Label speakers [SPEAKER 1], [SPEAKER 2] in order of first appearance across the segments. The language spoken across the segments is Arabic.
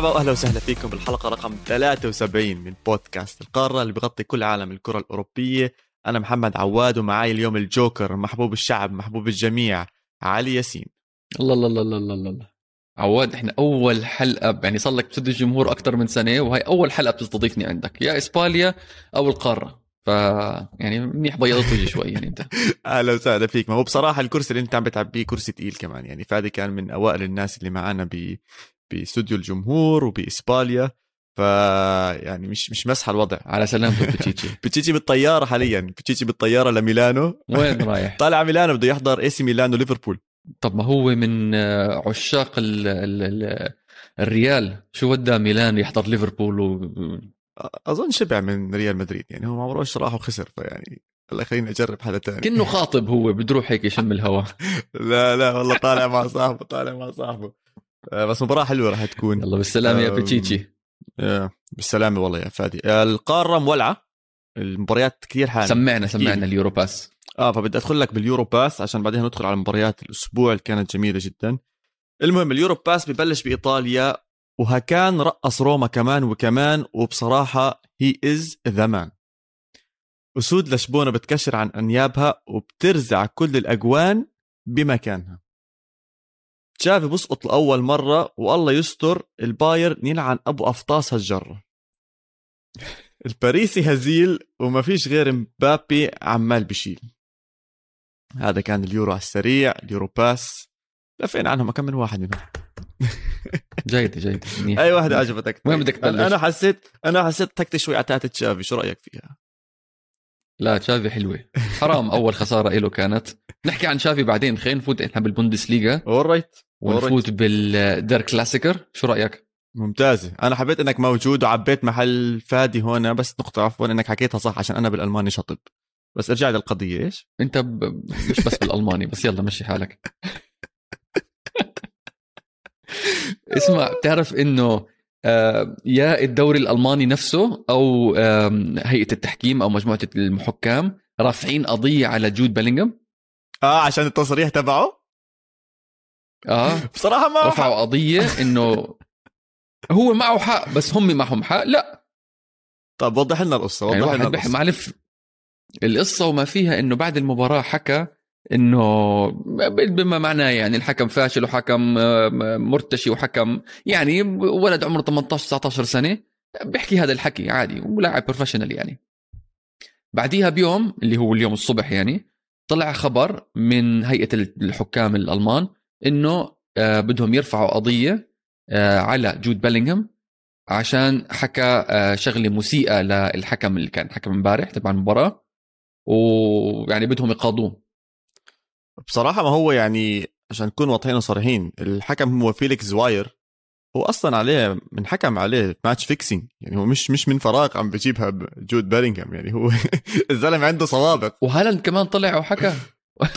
[SPEAKER 1] مرحبا وأهلا وسهلا فيكم بالحلقة رقم 73 من بودكاست القارة اللي بغطي كل عالم الكرة الأوروبية. أنا محمد عواد ومعاي اليوم الجوكر محبوب الشعب محبوب الجميع علي ياسين.
[SPEAKER 2] الله الله الله الله الله الله. عواد إحنا أول حلقة يعني صار لك بتسد الجمهور أكثر من سنة وهي أول حلقة بتستضيفني عندك يا إسبانيا أو القارة. ف يعني منيح بيضت وجهي شوي يعني أنت.
[SPEAKER 1] أهلا وسهلا فيك. ما هو بصراحة الكرسي اللي أنت عم بتعبيه كرسي تقيل كمان يعني فادي كان من أوائل الناس اللي معنا ب بأستوديو الجمهور وباسبانيا ف يعني مش مش مسحه الوضع.
[SPEAKER 2] على سلامتك بتشيتشي
[SPEAKER 1] بتشيتشي بالطيارة حاليا. بتشيتشي بالطيارة لميلانو.
[SPEAKER 2] وين رايح؟
[SPEAKER 1] طالع ميلانو بده يحضر اي سي ميلانو ليفربول
[SPEAKER 2] طب ما هو من آه، عشاق ال ال ال الريال. شو وداه ميلان يحضر ليفربول و...
[SPEAKER 1] أظن شبع من ريال مدريد. يعني هو ما عمروش راح وخسر فيعني الله خليني اجرب حدا تاني
[SPEAKER 2] كأنه خاطب هو بده يروح هيك يشم الهواء
[SPEAKER 1] لا لا والله طالع مع صاحبه طالع مع صاحبه. بس مباراة حلوة راح تكون.
[SPEAKER 2] يلا بالسلامة يا
[SPEAKER 1] آه، بالسلامة والله يا فادي. آه، القارة مولعة. المباريات كثير حامله
[SPEAKER 2] سمعنا سمعنا ال Euro
[SPEAKER 1] Pass. آه فبدي أدخل لك بال Euro Pass عشان بعدين ندخل على مباريات الأسبوع اللي كانت جميلة جدا. المهم ال Euro Pass ببلش بإيطاليا وهاكان رقص روما كمان وكمان وبصراحة he is the man أسود لشبونة بتكشر عن أنيابها وبترزع كل الأجوان بمكانها. تشافي بسقط لأول مرة والله يستر الباير يلعن أبو أفطاس هالجرة. الباريسي هزيل وما فيش غير مبابي عمال بشيل. هذا كان اليورو على السريع اليورو باس. لفينا عنهم كم من واحد منهم.
[SPEAKER 2] جيد جيد.
[SPEAKER 1] أي واحدة عجبتك؟
[SPEAKER 2] وين بدك
[SPEAKER 1] أنا
[SPEAKER 2] تبلش؟
[SPEAKER 1] أنا حسيت أنا حسيت تكتي شوي على تاعت تشافي شو رأيك فيها؟
[SPEAKER 2] لا تشافي حلوة. حرام أول خسارة له كانت. نحكي عن شافي بعدين. خلينا نفوت إحنا بالبوندسليغا.
[SPEAKER 1] alright
[SPEAKER 2] ونفوت بالدير كلاسيكر. شو رأيك؟
[SPEAKER 1] ممتازة. أنا حبيت إنك موجود وعبيت محل فادي هون بس نقطة عفوا إنك حكيتها صح عشان أنا بالألماني شطب. بس ارجع للقضية إيش؟
[SPEAKER 2] أنت ب... مش بس بالألماني بس يلا مشي حالك. اسمع بتعرف إنه آه، يا الدوري الألماني نفسه أو هيئة التحكيم أو مجموعة المحكام رافعين قضية على جود بيلينغهام؟
[SPEAKER 1] آه عشان التصريح تبعه؟
[SPEAKER 2] آه.
[SPEAKER 1] بصراحة ما
[SPEAKER 2] رفعوا قضية إنه هو معه حق بس هم معهم حق. لا.
[SPEAKER 1] طب وضح لنا القصة
[SPEAKER 2] يعني
[SPEAKER 1] وضح لنا
[SPEAKER 2] واحد بح-
[SPEAKER 1] القصة.
[SPEAKER 2] معرف القصة وما فيها إنه بعد المباراة حكى إنه بما معناه يعني الحكم فاشل وحكم آه، مرتشي وحكم يعني ولد عمره 18 19 سنة بيحكي هذا الحكي عادي ولاعب professional يعني. بعديها بيوم اللي هو اليوم الصبح يعني طلع خبر من هيئة الحكام الألمان إنه آه، بدهم يرفعوا قضية آه، على جود بيلينغهام عشان حكى شغلة مسيئة للحكم اللي كان حكم امبارح تبع المباراة ويعني بدهم يقاضوه.
[SPEAKER 1] بصراحة ما هو يعني عشان نكون واضحين وصريحين الحكم هو فيليكس زواير. هو أصلا عليه من حكم عليه match fixing يعني هو مش مش من فراغ عم بجيبها بجود بيلينغهام يعني هو الزلمة عنده سوابق
[SPEAKER 2] وهالاند كمان طلع وحكى.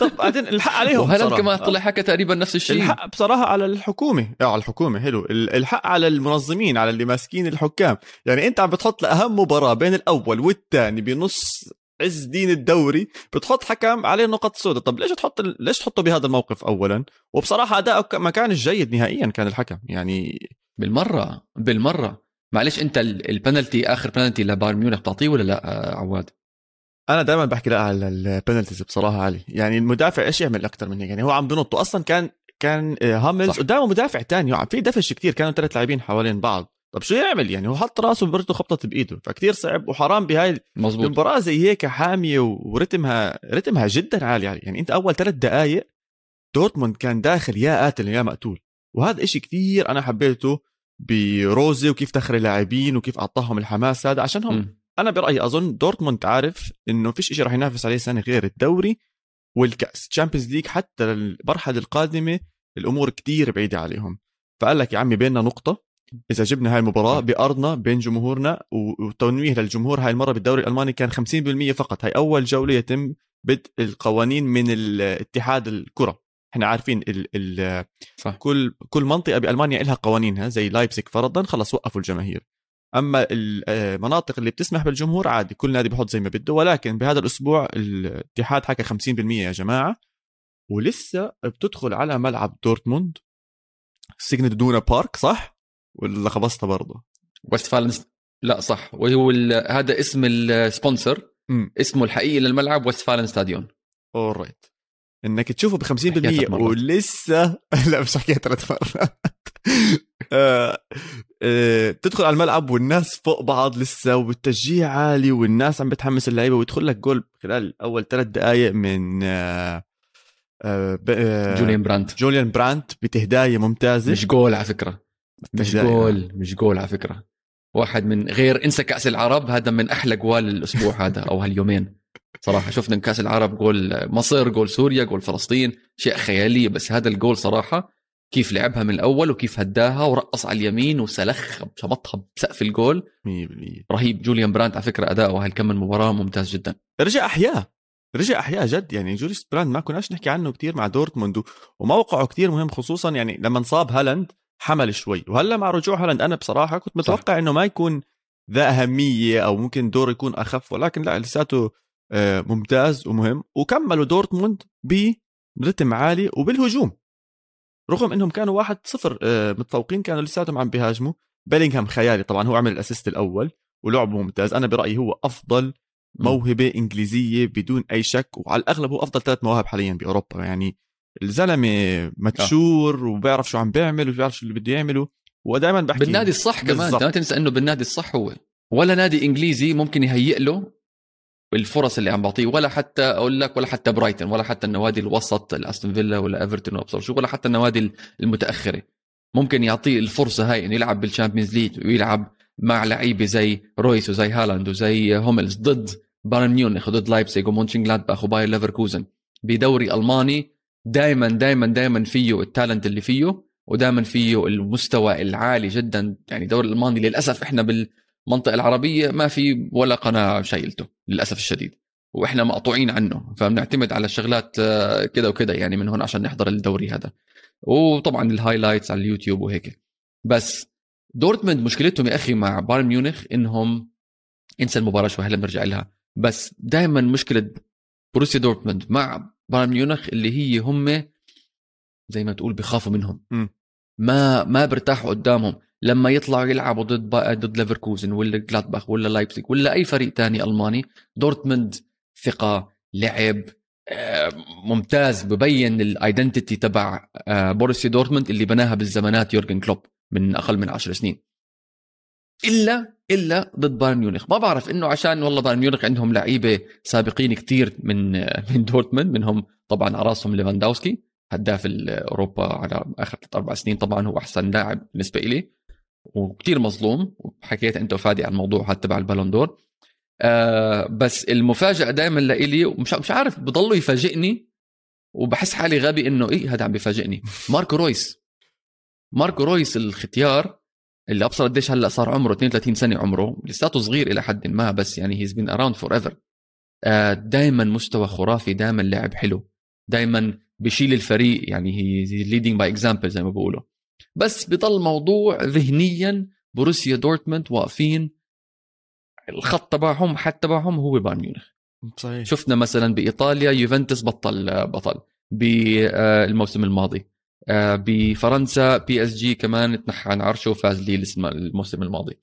[SPEAKER 1] طب بعدين الحق عليهم
[SPEAKER 2] وهالاند. كمان طلع حكى تقريبا نفس الشيء.
[SPEAKER 1] الحق بصراحة على الحكومة. آه على الحكومة حلو. ال- الحق على المنظمين على اللي ماسكين الحكام. يعني أنت عم بتحط لأهم مباراة بين الأول والثاني بنص عز دين الدوري بتحط حكم عليه نقط سوداء. طب ليش تحط ليش تحطه بهذا الموقف اولا؟ وبصراحة اداؤه ك- ما كانش جيد نهائيا كان الحكم. يعني
[SPEAKER 2] بالمرة بالمرة. معلش أنت ال- البنالتي آخر بنالتي لبايرن ميونخ بتعطيه ولا لا آه، عواد؟
[SPEAKER 1] أنا دائما بحكي لا على البنالتيز بصراحة علي. يعني المدافع إيش يعمل أكثر من هيك يعني هو عم بنط. أصلا كان كان آه، هاملز. قدامه مدافع تاني. يعني في دفش كتير. كانوا ثلاث لاعبين حوالين بعض. طب شو يعمل يعني؟ هو حط راسه برته خبطت بإيده فكتير صعب وحرام بهاي
[SPEAKER 2] مزبوط
[SPEAKER 1] المباراه زي هيك حامية ورتمها رتمها جدا عالي يعني, يعني أنت أول ثلاث دقائق دورتموند كان داخل يا قاتل يا مقتول. وهذا إشي كتير أنا حبيته بروزي وكيف دخل اللاعبين وكيف أعطاهم الحماس هذا. عشان هم
[SPEAKER 2] مم.
[SPEAKER 1] أنا برأيي أظن دورتموند عارف إنه فيش شيء راح ينافس عليه سنة غير الدوري والكأس. Champions League حتى المرحله القادمة الأمور كتير بعيدة عليهم. فقال لك يا عمي بيننا نقطة. إذا جبنا هاي المباراة بأرضنا بين جمهورنا وتنويه للجمهور هاي المرة بالدوري الألماني كان 50% فقط. هاي أول جولة يتم بدء القوانين من الاتحاد الكرة. إحنا عارفين ال ال
[SPEAKER 2] صح.
[SPEAKER 1] كل كل منطقة بألمانيا لها قوانينها زي لايبسك فرضا خلص وقفوا الجماهير. أما المناطق اللي بتسمح بالجمهور عادي كل نادي بحط زي ما بده. ولكن بهذا الأسبوع الاتحاد حكى 50% يا جماعة. ولسه بتدخل على ملعب دورتموند سيجنال إيدونا بارك صح؟ ولا خبصتها برضه؟
[SPEAKER 2] ويستفالن لا صح. وهو ال- هذا اسم ال
[SPEAKER 1] sponsor.
[SPEAKER 2] اسمه الحقيقي للملعب ويستفالن ستاديون
[SPEAKER 1] alright إنك تشوفه ب 50%
[SPEAKER 2] حكيتها ثلاث مرات.
[SPEAKER 1] ولسه لا مش حكيها ثلاث مرات آه، آه، تدخل على الملعب والناس فوق بعض لسه والتشجيع عالي والناس عم بتحمس اللعيبة ويدخل لك جول خلال أول ثلاث دقائق من آه، آه، آه،
[SPEAKER 2] جوليان برانت
[SPEAKER 1] جوليان برانت بتهداية ممتازة.
[SPEAKER 2] مش جول على فكرة. مش. جول مش جول على فكرة. واحد من غير انسى كأس العرب هذا من أحلى جوال الأسبوع هذا أو هاليومين. صراحة شفنا كأس العرب جول مصر جول سوريا جول فلسطين شيء خيالي. بس هذا الجول صراحة كيف لعبها من الأول وكيف هداها ورقص على اليمين وسلخ شبطها بسقف الجول.
[SPEAKER 1] 100%
[SPEAKER 2] رهيب. جوليان برانت على فكرة اداؤه هالكم من مباراة ممتاز جدا.
[SPEAKER 1] رجع احياه رجع احياه جد. يعني جوليان برانت ما كناش نحكي عنه كتير مع دورتموند وموقعه كتير مهم خصوصا يعني لما انصاب هالاند حمل شوي. وهلأ مع رجوع هالاند أنا بصراحة كنت متوقع إنه ما يكون ذا أهمية أو ممكن دور يكون أخف ولكن لا لساته آه، ممتاز ومهم. وكملوا دورتموند برتم عالي وبالهجوم. رغم إنهم كانوا واحد صفر آه، متفوقين كانوا لساتهم عم بيهاجموا. بيلينغهام خيالي طبعا هو عمل ال assist الأول ولعبه ممتاز. أنا برأيي هو أفضل موهبة إنجليزية بدون أي شك وعلى الأغلب هو أفضل ثلاث مواهب حاليا بأوروبا. يعني الزلمة mature وبيعرف شو عم بيعمل وبيعرف شو اللي بده يعمله ودائما بحكي
[SPEAKER 2] بالنادي الصح كمان. ما تنسى إنه بالنادي الصح هو ولا نادي إنجليزي ممكن يهيئ له الفرص اللي عم بعطيه ولا حتى أقول لك ولا حتى برايتون ولا حتى النوادي الوسط الاستون فيلا ولا ايفرتون وأبصر شو ولا حتى النوادي المتأخرة. ممكن يعطيه الفرصة هاي إنه يلعب بال Champions League ويلعب مع لعيبة زي رويس وزي هالاند وزي هوملز ضد بايرن ميونخ وضد لايبسيج ومونشنجلادباخ وباير ليفركوزن بدوري ألماني. دائما دائما دائما فيه ال talent اللي فيه ودائما فيه المستوى العالي جدا. يعني الدوري الالماني للأسف إحنا بالمنطقة العربية ما في ولا قناة شايلته للأسف الشديد. وإحنا مقطوعين عنه فبنعتمد على الشغلات آه، كده وكده يعني من هون عشان نحضر الدوري هذا. وطبعا ال highlights على اليوتيوب وهيك. بس دورتموند مشكلتهم يا أخي مع بايرن ميونخ إنهم انسى المباراة شوي هلا بنرجع لها. بس دائما مشكلة بروسيا دورتموند مع بايرن ميونخ اللي هي هم زي ما تقول بخافوا منهم
[SPEAKER 1] م.
[SPEAKER 2] ما ما برتاحوا قدامهم لما يطلعوا يلعبوا ضد. ضد ليفركوزن ولا جلادباخ ولا لايبزيج ولا أي فريق تاني ألماني دورتموند ثقة لعب آه، ممتاز ببين ال identity تبع آه، بوريسيا دورتموند اللي بناها بالزمانات يورجن كلوب من أقل من عشر سنين إلا إلا ضد بايرن ميونخ. ما بعرف إنه عشان والله بايرن ميونخ عندهم لعيبة سابقين كتير من من دورتموند منهم طبعا على رأسهم ليفاندوسكي هداف اوروبا على آخر ثلاث أربع سنين طبعا هو أحسن لاعب بالنسبة لي وكتير مظلوم وحكيت أنت وفادي عن الموضوع هذا تبع Ballon d'Or. آه بس المفاجأة دائما لإلي ومش مش عارف بضلوا يفاجئني وبحس حالي غبي إنه إيه هذا عم بيفاجئني. ماركو رويس. ماركو رويس الختيار اللي أبصر قديش هلأ صار عمره 32 سنة عمره لساته صغير إلى حد ما بس يعني he's been around forever دائما مستوى خرافي دائما لعب حلو دائما بشيل الفريق يعني he leading by example زي ما بقولوا بس بضل موضوع ذهنيا بروسيا دورتموند واقفين الخط تبعهم حد تبعهم هو بايرن ميونخ.
[SPEAKER 1] صحيح.
[SPEAKER 2] شفنا مثلا بإيطاليا يوفنتوس بطل بطل بالموسم الماضي. آه، بفرنسا بي اس جي كمان تنحى عن عرشه وفاز لي الاسم- الموسم الماضي.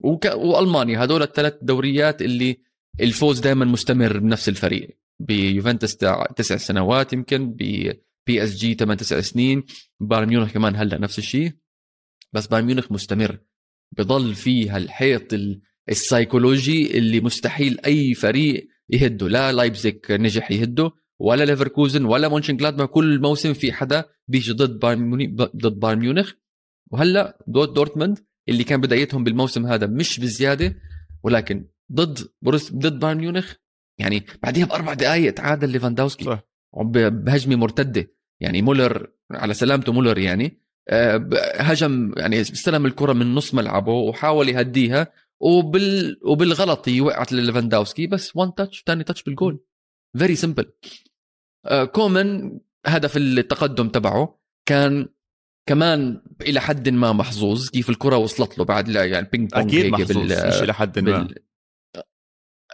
[SPEAKER 2] وك... وألمانيا هدول الثلاث دوريات اللي الفوز دائما مستمر بنفس الفريق. بيوفنتوس تسع سنوات يمكن ببي اس جي 8 9 سنين بايرن ميونخ كمان هلأ نفس الشيء. بس بايرن ميونخ مستمر. بضل فيه هالحيط ال- السايكولوجي اللي مستحيل أي فريق يهده. لا لايبزيغ نجح يهده. ولا ليفركوزن ولا مونشن جلادباخ كل موسم في حدا بيجي ضد بايرن ضد بايرن ميونخ. وهلا دور دورتموند اللي كان بدايتهم بالموسم هذا مش بزيادة ولكن ضد بروس ضد بايرن ميونخ يعني بعديها بأربع دقائق تعادل ليفاندوسكي.
[SPEAKER 1] صح.
[SPEAKER 2] بهجمة مرتدة. يعني مولر على سلامته مولر يعني آه، هجم يعني استلم الكرة من نص ملعبه وحاول يهديها وبال وبالغلط وقعت لليفاندوسكي بس one touch ثاني touch بال goal. very simple كومان هدف التقدم تبعه كان كمان إلى حد ما محظوظ كيف الكرة وصلت له بعد لا يعني ping
[SPEAKER 1] pong
[SPEAKER 2] أكيد
[SPEAKER 1] محظوظ
[SPEAKER 2] بال-
[SPEAKER 1] مش لحد ما.
[SPEAKER 2] بال...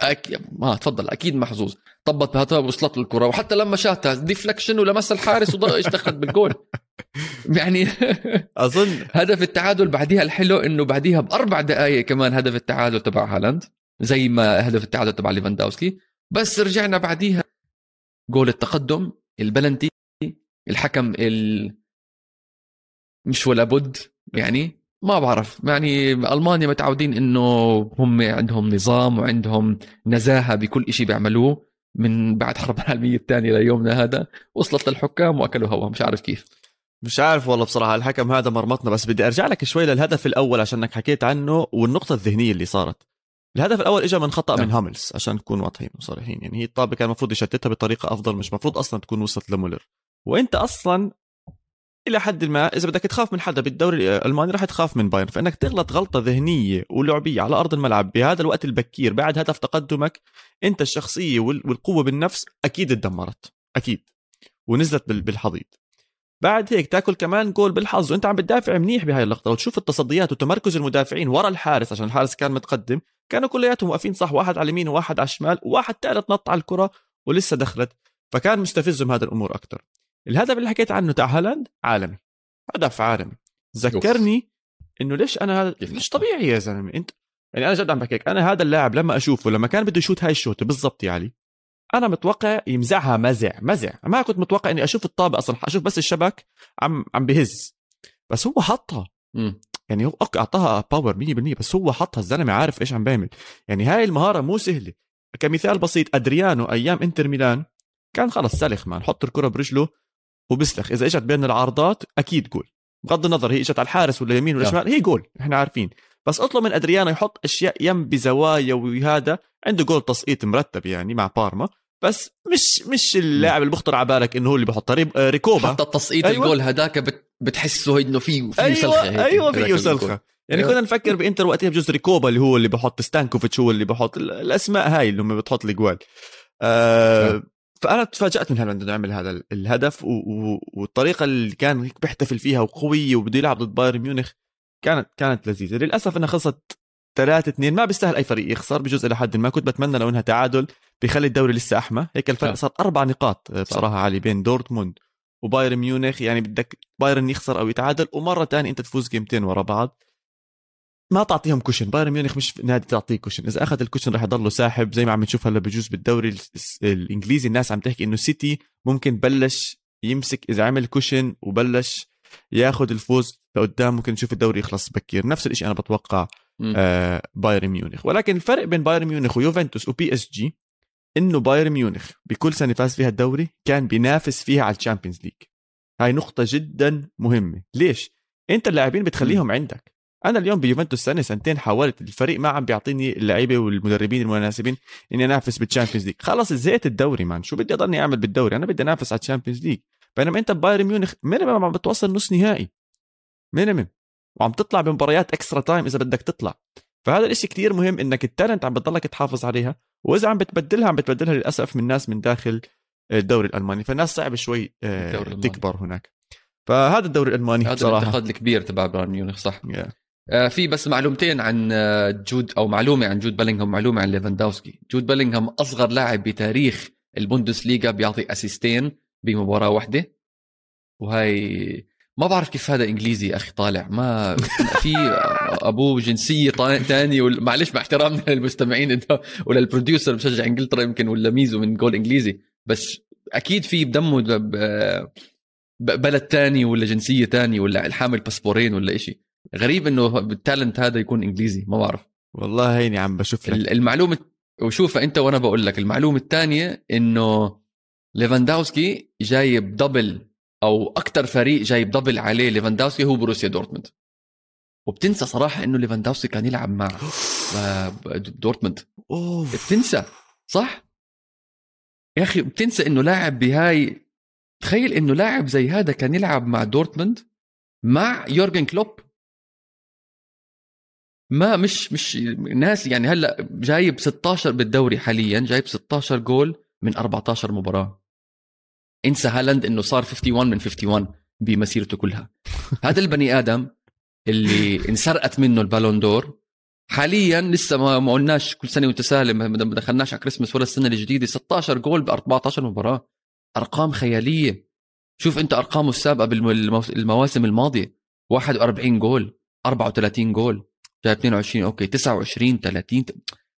[SPEAKER 2] أك... ما تفضل أكيد محظوظ. طبت بهاتها وصلت له الكرة وحتى لما شاتها deflection ولمس الحارس وضل إيش دخل بالجول. يعني
[SPEAKER 1] أظن.
[SPEAKER 2] هدف التعادل بعديها الحلو إنه بعديها بأربع دقائق كمان هدف التعادل تبع هالاند زي ما هدف التعادل تبع ليفاندوسكي. بس رجعنا بعديها جول التقدم البلنتي الحكم ال مش ولا بد يعني ما بعرف يعني ألمانيا متعودين إنه هم عندهم نظام وعندهم نزاهة بكل شيء بيعملوه من بعد حرب العالمية الثانية ليومنا هذا وصلت للحكام واكلوا هوا مش عارف كيف.
[SPEAKER 1] مش عارف والله بصراحة الحكم هذا مرمطنا بس بدي أرجع لك شوي للهدف الأول عشانك حكيت عنه والنقطة الذهنية اللي صارت. الهدف الأول اجى من خطأ من
[SPEAKER 2] نعم.
[SPEAKER 1] هاملز عشان نكون واضحين وصريحين. يعني هي الطابه كان المفروض يشتتها بطريقة أفضل مش المفروض أصلا تكون وصلت لمولر. وأنت أصلا إلى حد ما إذا بدك تخاف من حدا بالدوري الألماني راح تخاف من بايرن. فإنك تغلط غلطة ذهنية ولعبية على أرض الملعب بهذا الوقت البكير بعد هدف تقدمك أنت الشخصية وال- والقوة بالنفس أكيد اتدمرت. أكيد. ونزلت بال- بالحضيض. بعد هيك تاكل كمان جول بالحظ وانت عم بتدافع منيح بهاي اللقطة. وتشوف التصديات وتمركز المدافعين ورا الحارس عشان الحارس كان متقدم. كانوا كلياتهم واقفين صح واحد على اليمين وواحد على الشمال وواحد ثالث نط على الكرة ولسه دخلت. فكان مستفزهم هذا الأمور أكثر الهدف اللي حكيت عنه تاع هالاند عالمي. هدف عالمي. ذكرني إنه ليش أنا هذا مش؟ طبيعي يا زلمة؟ انت يعني أنا جد عم بحكيك أنا هذا اللاعب لما أشوفه لما كان بده يشوت هاي الشوطه بالضبط يعني أنا متوقع يمزعها مزع مزع. ما كنت متوقع إني أشوف الطابه أصلا أشوف بس الشبك عم عم بهز. بس هو حطها
[SPEAKER 2] مم.
[SPEAKER 1] يعني هو أعطاها power 100% بس هو حطها الزلمة عارف إيش عم بيعمل. يعني هاي المهارة مو سهلة. كمثال بسيط أدريانو أيام إنتر ميلان كان خلص سلخ مان حط الكرة برجله وبسلخ. إذا إجت بين العارضات أكيد جول بغض النظر هي إجت على الحارس ولا يمين ولا
[SPEAKER 2] آه.
[SPEAKER 1] شمال هي جول إحنا عارفين. بس اطلب من أدريانو يحط أشياء يم بزوايا وهذا. عنده جول تسقيط مرتب يعني مع بارما. بس مش مش اللاعب اللي بخطر على بالك إنه هو اللي بحطها ريب- آه، ريكوبا
[SPEAKER 2] حتى التسقيط
[SPEAKER 1] أيوة.
[SPEAKER 2] الجول هداك بت... بتحسه إنه فيه فيه
[SPEAKER 1] أيوه
[SPEAKER 2] سلخة هيك
[SPEAKER 1] أيوه
[SPEAKER 2] الجول.
[SPEAKER 1] سلخة يعني
[SPEAKER 2] أيوة.
[SPEAKER 1] كنا نفكر بإنتر وقتها بجوز ريكوبا اللي هو اللي بحط ستانكوفيتش هو اللي بحط ال- الأسماء هاي اللي هم بتحط الأجوال آه
[SPEAKER 2] نعم.
[SPEAKER 1] فأنا تفاجأت من هالاند انه يعمل هذا ال- الهدف و... و... والطريقة اللي كان هيك بيحتفل فيها وقويه وبده يلعب ضد بايرن ميونخ كانت كانت لذيذة للأسف انها خلصت 3 2 ما بيستاهل أي فريق يخسر بجزء إلى حد ما كنت بتمنى لو إنها تعادل بيخلي الدوري لسه أحمى. هيك الفرق
[SPEAKER 2] آه.
[SPEAKER 1] صار أربع نقاط آه، بصراحة عالي بين دورتموند وبايرن ميونخ. يعني بدك بايرن يخسر أو يتعادل ومرة تانية أنت تفوز جيمتين ورا بعض. ما تعطيهم cushion. بايرن ميونخ مش نادي تعطيه cushion. إذا أخذ ال cushion رح يضله ساحب زي ما عم نشوف هلا بجوز بالدوري ال- الإنجليزي. الناس عم تحكي إنه سيتي ممكن بلش يمسك إذا عمل cushion وبلش ياخذ الفوز لقدام ممكن نشوف الدوري يخلص بكير. نفس الشيء أنا بتوقع. آه بايرن ميونخ. ولكن الفرق بين بايرن ميونخ ويوفنتوس وبي اس جي إنه بايرن ميونخ بكل سنة فاز فيها الدوري كان بينافس فيها على ال Champions League. هاي نقطة جدا مهمة. ليش؟ أنت اللاعبين بتخليهم عندك. أنا اليوم بيوفنتوس سنة سنتين حاولت الفريق ما عم بيعطيني اللعيبة والمدربين المناسبين إني أنافس بال Champions League. خلص زهقت الدوري مان. شو بدي أضلني أعمل بالدوري؟ أنا بدي أنافس على ال Champions League. بينما أنت بايرن ميونخ minimum عم بتوصل نص نهائي. minimum وعم تطلع بمباريات extra time إذا بدك تطلع. فهذا الإشي كتير مهم إنك ال talent عم بتضلك تحافظ عليها. وإذا عم بتبدلها عم بتبدلها للأسف من ناس من داخل الدوري الألماني فالناس صعب شوي آه،. تكبر هناك. فهذا الدوري الألماني
[SPEAKER 2] هذا
[SPEAKER 1] بصراحة.
[SPEAKER 2] الانتقاد الكبير تبع بايرن ميونخ صح.
[SPEAKER 1] Yeah.
[SPEAKER 2] آه، في بس معلومتين عن آه، جود أو معلومة عن جود بيلينغهام معلومة عن ليفاندوفسكي. جود بيلينغهام أصغر لاعب بتاريخ البوندسليغا بيعطي أسيستين بمباراة واحدة. وهي ما بعرف كيف هذا إنجليزي يا أخي طالع. ما في ابوه جنسية ثانية معلش مع احترامنا للمستمعين انت ولل producer بشجع إنجلترا يمكن ولا ميزو من جول إنجليزي. بس أكيد في بدمه بلد تاني ولا جنسية تانية ولا الحامل باسبورين ولا إشي. غريب إنه ال talent هذا يكون إنجليزي ما بعرف.
[SPEAKER 1] والله هيني عم بشوف لك.
[SPEAKER 2] ال- المعلومة وشوفها أنت وأنا بقول لك المعلومة الثانية إنه ليفاندوفسكي جايب double أو أكثر فريق جايب double عليه ليفاندوفسكي هو بروسيا دورتموند. وبتنسى صراحة إنه ليفاندوفسكي كان يلعب مع دورتموند.
[SPEAKER 1] أوف.
[SPEAKER 2] بتنسى صح؟ يا أخي بتنسى إنه لاعب بهاي تخيل إنه لاعب زي هذا كان يلعب مع دورتموند مع يورجن كلوب. ما مش مش ناس يعني هلأ جايب 16 بالدوري حاليا جايب 16 جول من 14 مباراة. انسى هالاند إنه صار 51 من 51 بمسيرته كلها. هذا البني آدم اللي انسرقت منه البالون دور حاليا لسه ما ما قلناش كل سنة وإنت سالم ما دخلناش على كريسماس ولا السنة الجديدة 16 جول ب 14 مباراة. أرقام خيالية. شوف إنت أرقامه السابقة بالمواسم الماضية 41 جول 34 جول جايب 22 أوكي 29 30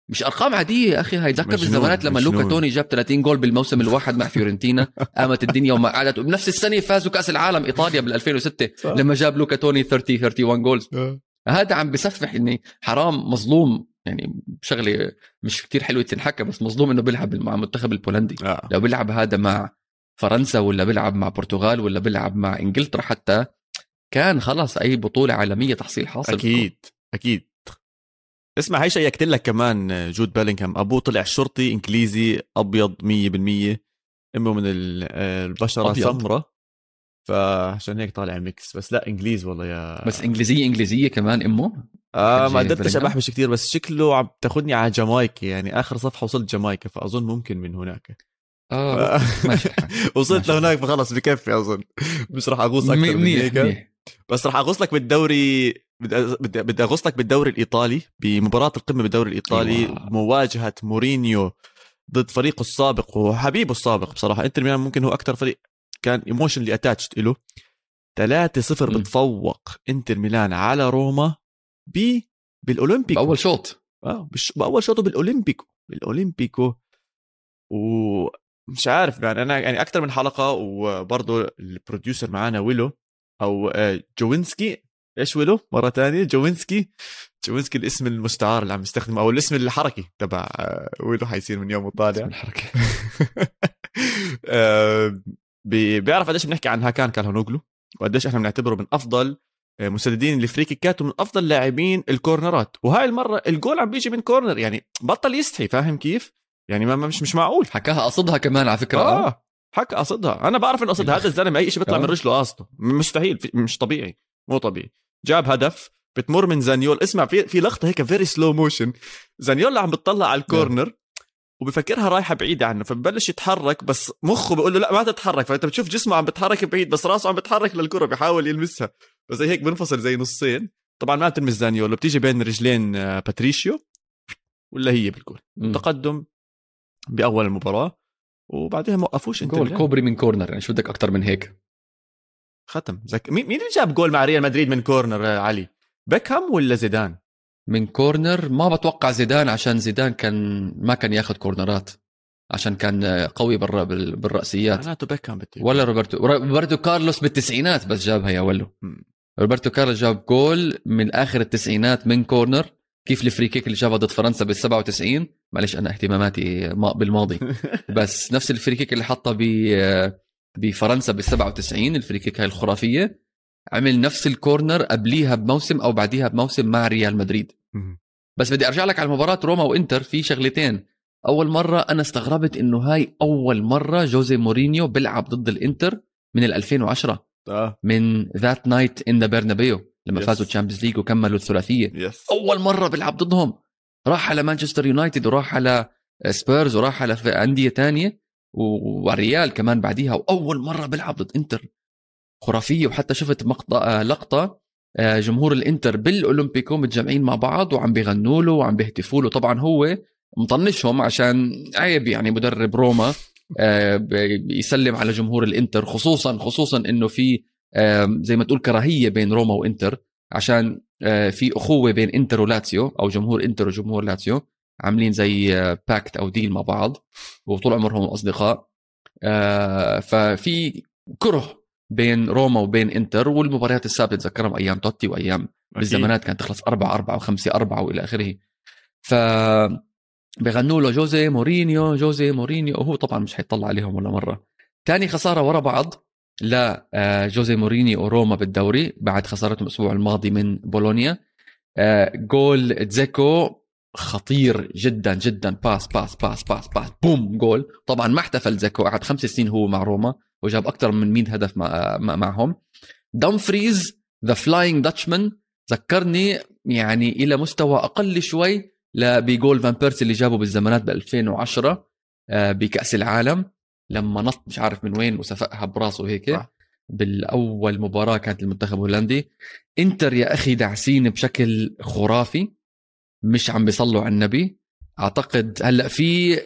[SPEAKER 2] مش أرقام عادية يا أخي هاي تذكر بالزمانات لما لوكا توني جاب 30 جول بالموسم الواحد مع فيورنتينا قامت الدنيا وما قعدت. وبنفس السنة فازوا كأس العالم إيطاليا بال 2006 لما جاب لوكا توني 30 31 goals. هذا عم بسفح إني حرام مظلوم. يعني شغلة مش كتير حلوة تنحكى بس مظلوم إنه بيلعب مع المنتخب البولندي.
[SPEAKER 1] آه.
[SPEAKER 2] لو بيلعب هذا مع فرنسا ولا بيلعب مع برتغال ولا بيلعب مع إنجلترا حتى كان خلص أي بطولة عالمية تحصيل حاصل.
[SPEAKER 1] أكيد أكيد. اسمع هي شيكت لك كمان جود بيلينغهام. أبوه طلع شرطي إنجليزي أبيض 100% أمه من البشرة سمراء فعشان هيك طالع mix بس لا إنجليز والله يا
[SPEAKER 2] بس إنجليزية إنجليزية كمان أمه؟
[SPEAKER 1] آه ما قدرتش ابحبش كثير بس شكله عم تاخذني على جامايكا يعني آخر صفحة وصلت جامايكا فأظن ممكن من هناك.
[SPEAKER 2] آه ماشي
[SPEAKER 1] وصلت لهناك فخلص بكفي أظن. مش راح أغوص أكثر من هيك. بس راح أغوص لك بالدوري بدي بدي أغوص لك بالدوري الإيطالي بمباراة القمة بالدوري الإيطالي أيوة. مواجهة مورينيو ضد فريقه السابق وحبيبه السابق بصراحة. إنتر ميلان ممكن هو أكثر فريق كان emotionally attached له. 3-0 بتفوق إنتر ميلان على روما ب بالأولمبيكو.
[SPEAKER 2] بأول شوط.
[SPEAKER 1] آه بأول شوط بالأولمبيكو. بالاولمبيكو ومش عارف يعني أنا يعني أكثر من حلقة وبرضه ال producer معانا ويلو. أو آه، جوينسكي. إيش ويلو؟ مرة ثانية جوينسكي. جوينسكي الاسم المستعار اللي عم يستخدمه أو الاسم الحركي تبع آه، ويلو حيصير من يوم وطالع
[SPEAKER 2] الحركه
[SPEAKER 1] آه، بيعرف قديش بنحكي عن هاكان كالهانوغلو وقديش إحنا بنعتبره من أفضل مسددين ال free kick ات ومن أفضل لاعبين الكورنرات. وهاي المرة الجول عم بيجي من corner يعني بطل يستحي فاهم كيف؟ يعني ما مش مش معقول.
[SPEAKER 2] حكاها قصدها كمان على فكرة
[SPEAKER 1] آه. حكى قصدها أنا بعرف إنه قصدها هذا الزلمة أي شيء بيطلع من آه. رجله. قصده مستحيل. مش طبيعي. مو طبيعي. جاب هدف. بتمر من زانيول. اسمع في في لقطة هيك very slow motion زانيول عم بتطلع على ال corner وبفكرها رايحة بعيدة عنه. فببلش يتحرك بس مخه بيقول له لا ما تتحرك. فأنت بتشوف جسمه عم بتحرك بعيد بس راسه عم بتحرك للكرة. بيحاول يلمسها. بس هيك بنفصل زي نصين. طبعا ما بتلمس زانيول. بتيجي بين رجلين آه، باتريشيو ولا هي بالكل تقدم بأول المباراة. وبعدها ما وقفوش
[SPEAKER 2] انت جول كوبري من corner يعني شو بدك أكثر من هيك؟
[SPEAKER 1] ختم. زك... مين اللي جاب جول مع ريال مدريد من corner آه، علي؟ بيكهام ولا زيدان؟
[SPEAKER 2] من corner؟ ما بتوقع زيدان عشان زيدان كان ما كان ياخذ كورنرات عشان كان قوي برا بالرأسيات.
[SPEAKER 1] معناته بيكهام
[SPEAKER 2] ولا روبرتو روبرتو كارلوس بالتسعينات بس جابها يا ولو. روبرتو كارلوس جاب جول من آخر التسعينات من corner. كيف ال free kick اللي جابها ضد فرنسا بال 97 معلش أنا اهتماماتي بالماضي. بس نفس ال free kick اللي حطها ب بفرنسا بال 97 ال free kick هاي الخرافية. عمل نفس ال corner قبليها بموسم أو بعديها بموسم مع ريال مدريد. بس بدي أرجع لك على مباراة روما وإنتر في شغلتين. أول مرة أنا استغربت إنه هاي أول مرة جوزي مورينيو بيلعب ضد الإنتر من 2010
[SPEAKER 1] آه.
[SPEAKER 2] من that night in the Bernabéu لما yes. فازوا Champions League وكملوا الثلاثية.
[SPEAKER 1] Yes.
[SPEAKER 2] أول مرة بيلعب ضدهم. راح على مانشستر يونايتد وراح على سبيرز وراح على أندية تانية. والريال كمان بعديها. وأول مرة بيلعب ضد إنتر. خرافية. وحتى شفت مقطع آه، لقطة آه، جمهور الإنتر بالأولمبيكو متجمعين مع بعض وعم بيغنوا له وعم بيهتفوا له. طبعا هو مطنشهم عشان عيب يعني مدرب روما آه، يسلم على جمهور الإنتر. خصوصا خصوصا إنه في زي ما تقول كراهية بين روما وإنتر عشان في أخوة بين إنتر ولاتسيو أو جمهور إنتر وجمهور لاتسيو عاملين زي pact أو deal مع بعض وطول عمرهم أصدقاء. ففي كره بين روما وبين إنتر والمباريات السابقه تذكرهم أيام توتي وأيام بالزمانات كانت تخلص 4 4 و5 4 وإلى آخره. ف بغنوا له جوزي مورينيو جوزي مورينيو وهو طبعا مش حيطلع عليهم ولا مرة. ثاني خسارة ورا بعض لا آه، جوزي مورينيو وروما بالدوري بعد خسارتهم الأسبوع الماضي من بولونيا. آه، جول دزيكو خطير جدا جدا. pass pass pass pass pass. boom جول. طبعا ما احتفل دزيكو قعد خمس سنين هو مع روما وجاب أكثر من 100 هدف مع معهم. دمفريز the flying Dutchman ذكرني يعني إلى مستوى أقل شوي بجول فان بيرسي اللي جابه بالزمانات ب 2010 آه، بكأس العالم. لما نط مش عارف من وين وسفقها براسه هيك بالأول مباراة كانت المنتخب الهولندي. إنتر يا أخي دعسين بشكل خرافي مش عم بيصلوا على النبي. أعتقد هلأ في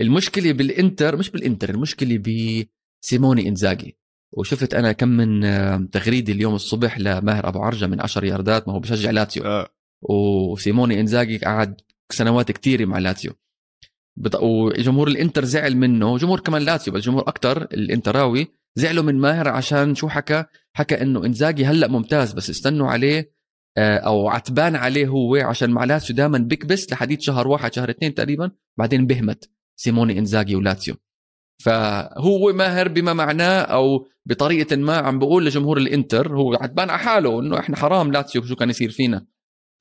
[SPEAKER 2] المشكلة بالإنتر مش بالإنتر المشكلة ب سيموني إنزاجي. وشفت أنا كم من تغريدي اليوم الصبح لماهر أبو عرجة من 10 ياردات ما هو بشجع لاتسيو.
[SPEAKER 1] آه.
[SPEAKER 2] وسيموني إنزاجي قعد سنوات كثيره مع لاتسيو. بط- وجمهور الإنتر زعل منه جمهور كمان لاتسيو بس جمهور أكثر الإنتراوي زعلوا من ماهر عشان شو حكى؟ حكى إنه إنزاجي هلأ ممتاز بس استنوا عليه آه، أو عتبان عليه هو عشان مع لاتسيو دائما بيكبس لحديد شهر واحد شهر اثنين تقريبا بعدين بهمت سيموني إنزاجي ولاتسيو فهو ماهر بما معناه أو بطريقة ما عم بقول لجمهور الإنتر هو عتبان على حاله إنه إحنا حرام لاتسيو شو كان يصير فينا.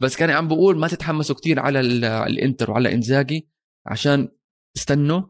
[SPEAKER 2] بس كان عم بقول ما تتحمسوا كتير على ال- الإنتر وعلى إنزاجي عشان استنوا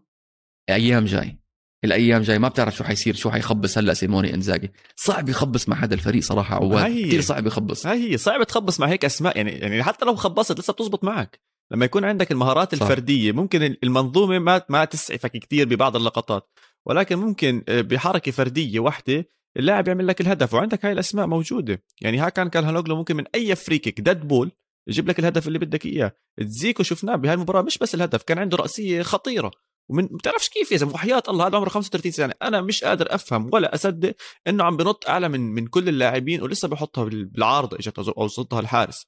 [SPEAKER 2] أيام جاي. الأيام جاي ما بتعرف شو حيصير شو حيخبص. هلأ سيموني إنزاجي. صعب يخبص مع هذا الفريق صراحة عواد. كثير صعب يخبص.
[SPEAKER 1] هاي هي. صعب تخبص مع هيك أسماء. يعني يعني حتى لو خبصت لسه بتزبط معك. لما يكون عندك المهارات
[SPEAKER 2] صح.
[SPEAKER 1] الفردية ممكن المنظومة ما ما تسعفك كثير ببعض اللقطات. ولكن ممكن آه، بحركة فردية واحدة اللاعب يعمل لك الهدف. وعندك هاي الأسماء موجودة. يعني هاكان كالهانوغلو ممكن من أي free kick dead ball يجيب لك الهدف اللي بدك إياه دزيكو شفناه بهاي المباراة مش بس الهدف كان عنده رأسية خطيرة ومن بتعرفش كيف يا زلمة وحياة الله هذا عمره 35 سنة أنا مش قادر أفهم ولا أصدق إنه عم بنط أعلى من من كل اللاعبين ولسه بحطها بال- بالعارضة إجت أو صدها الحارس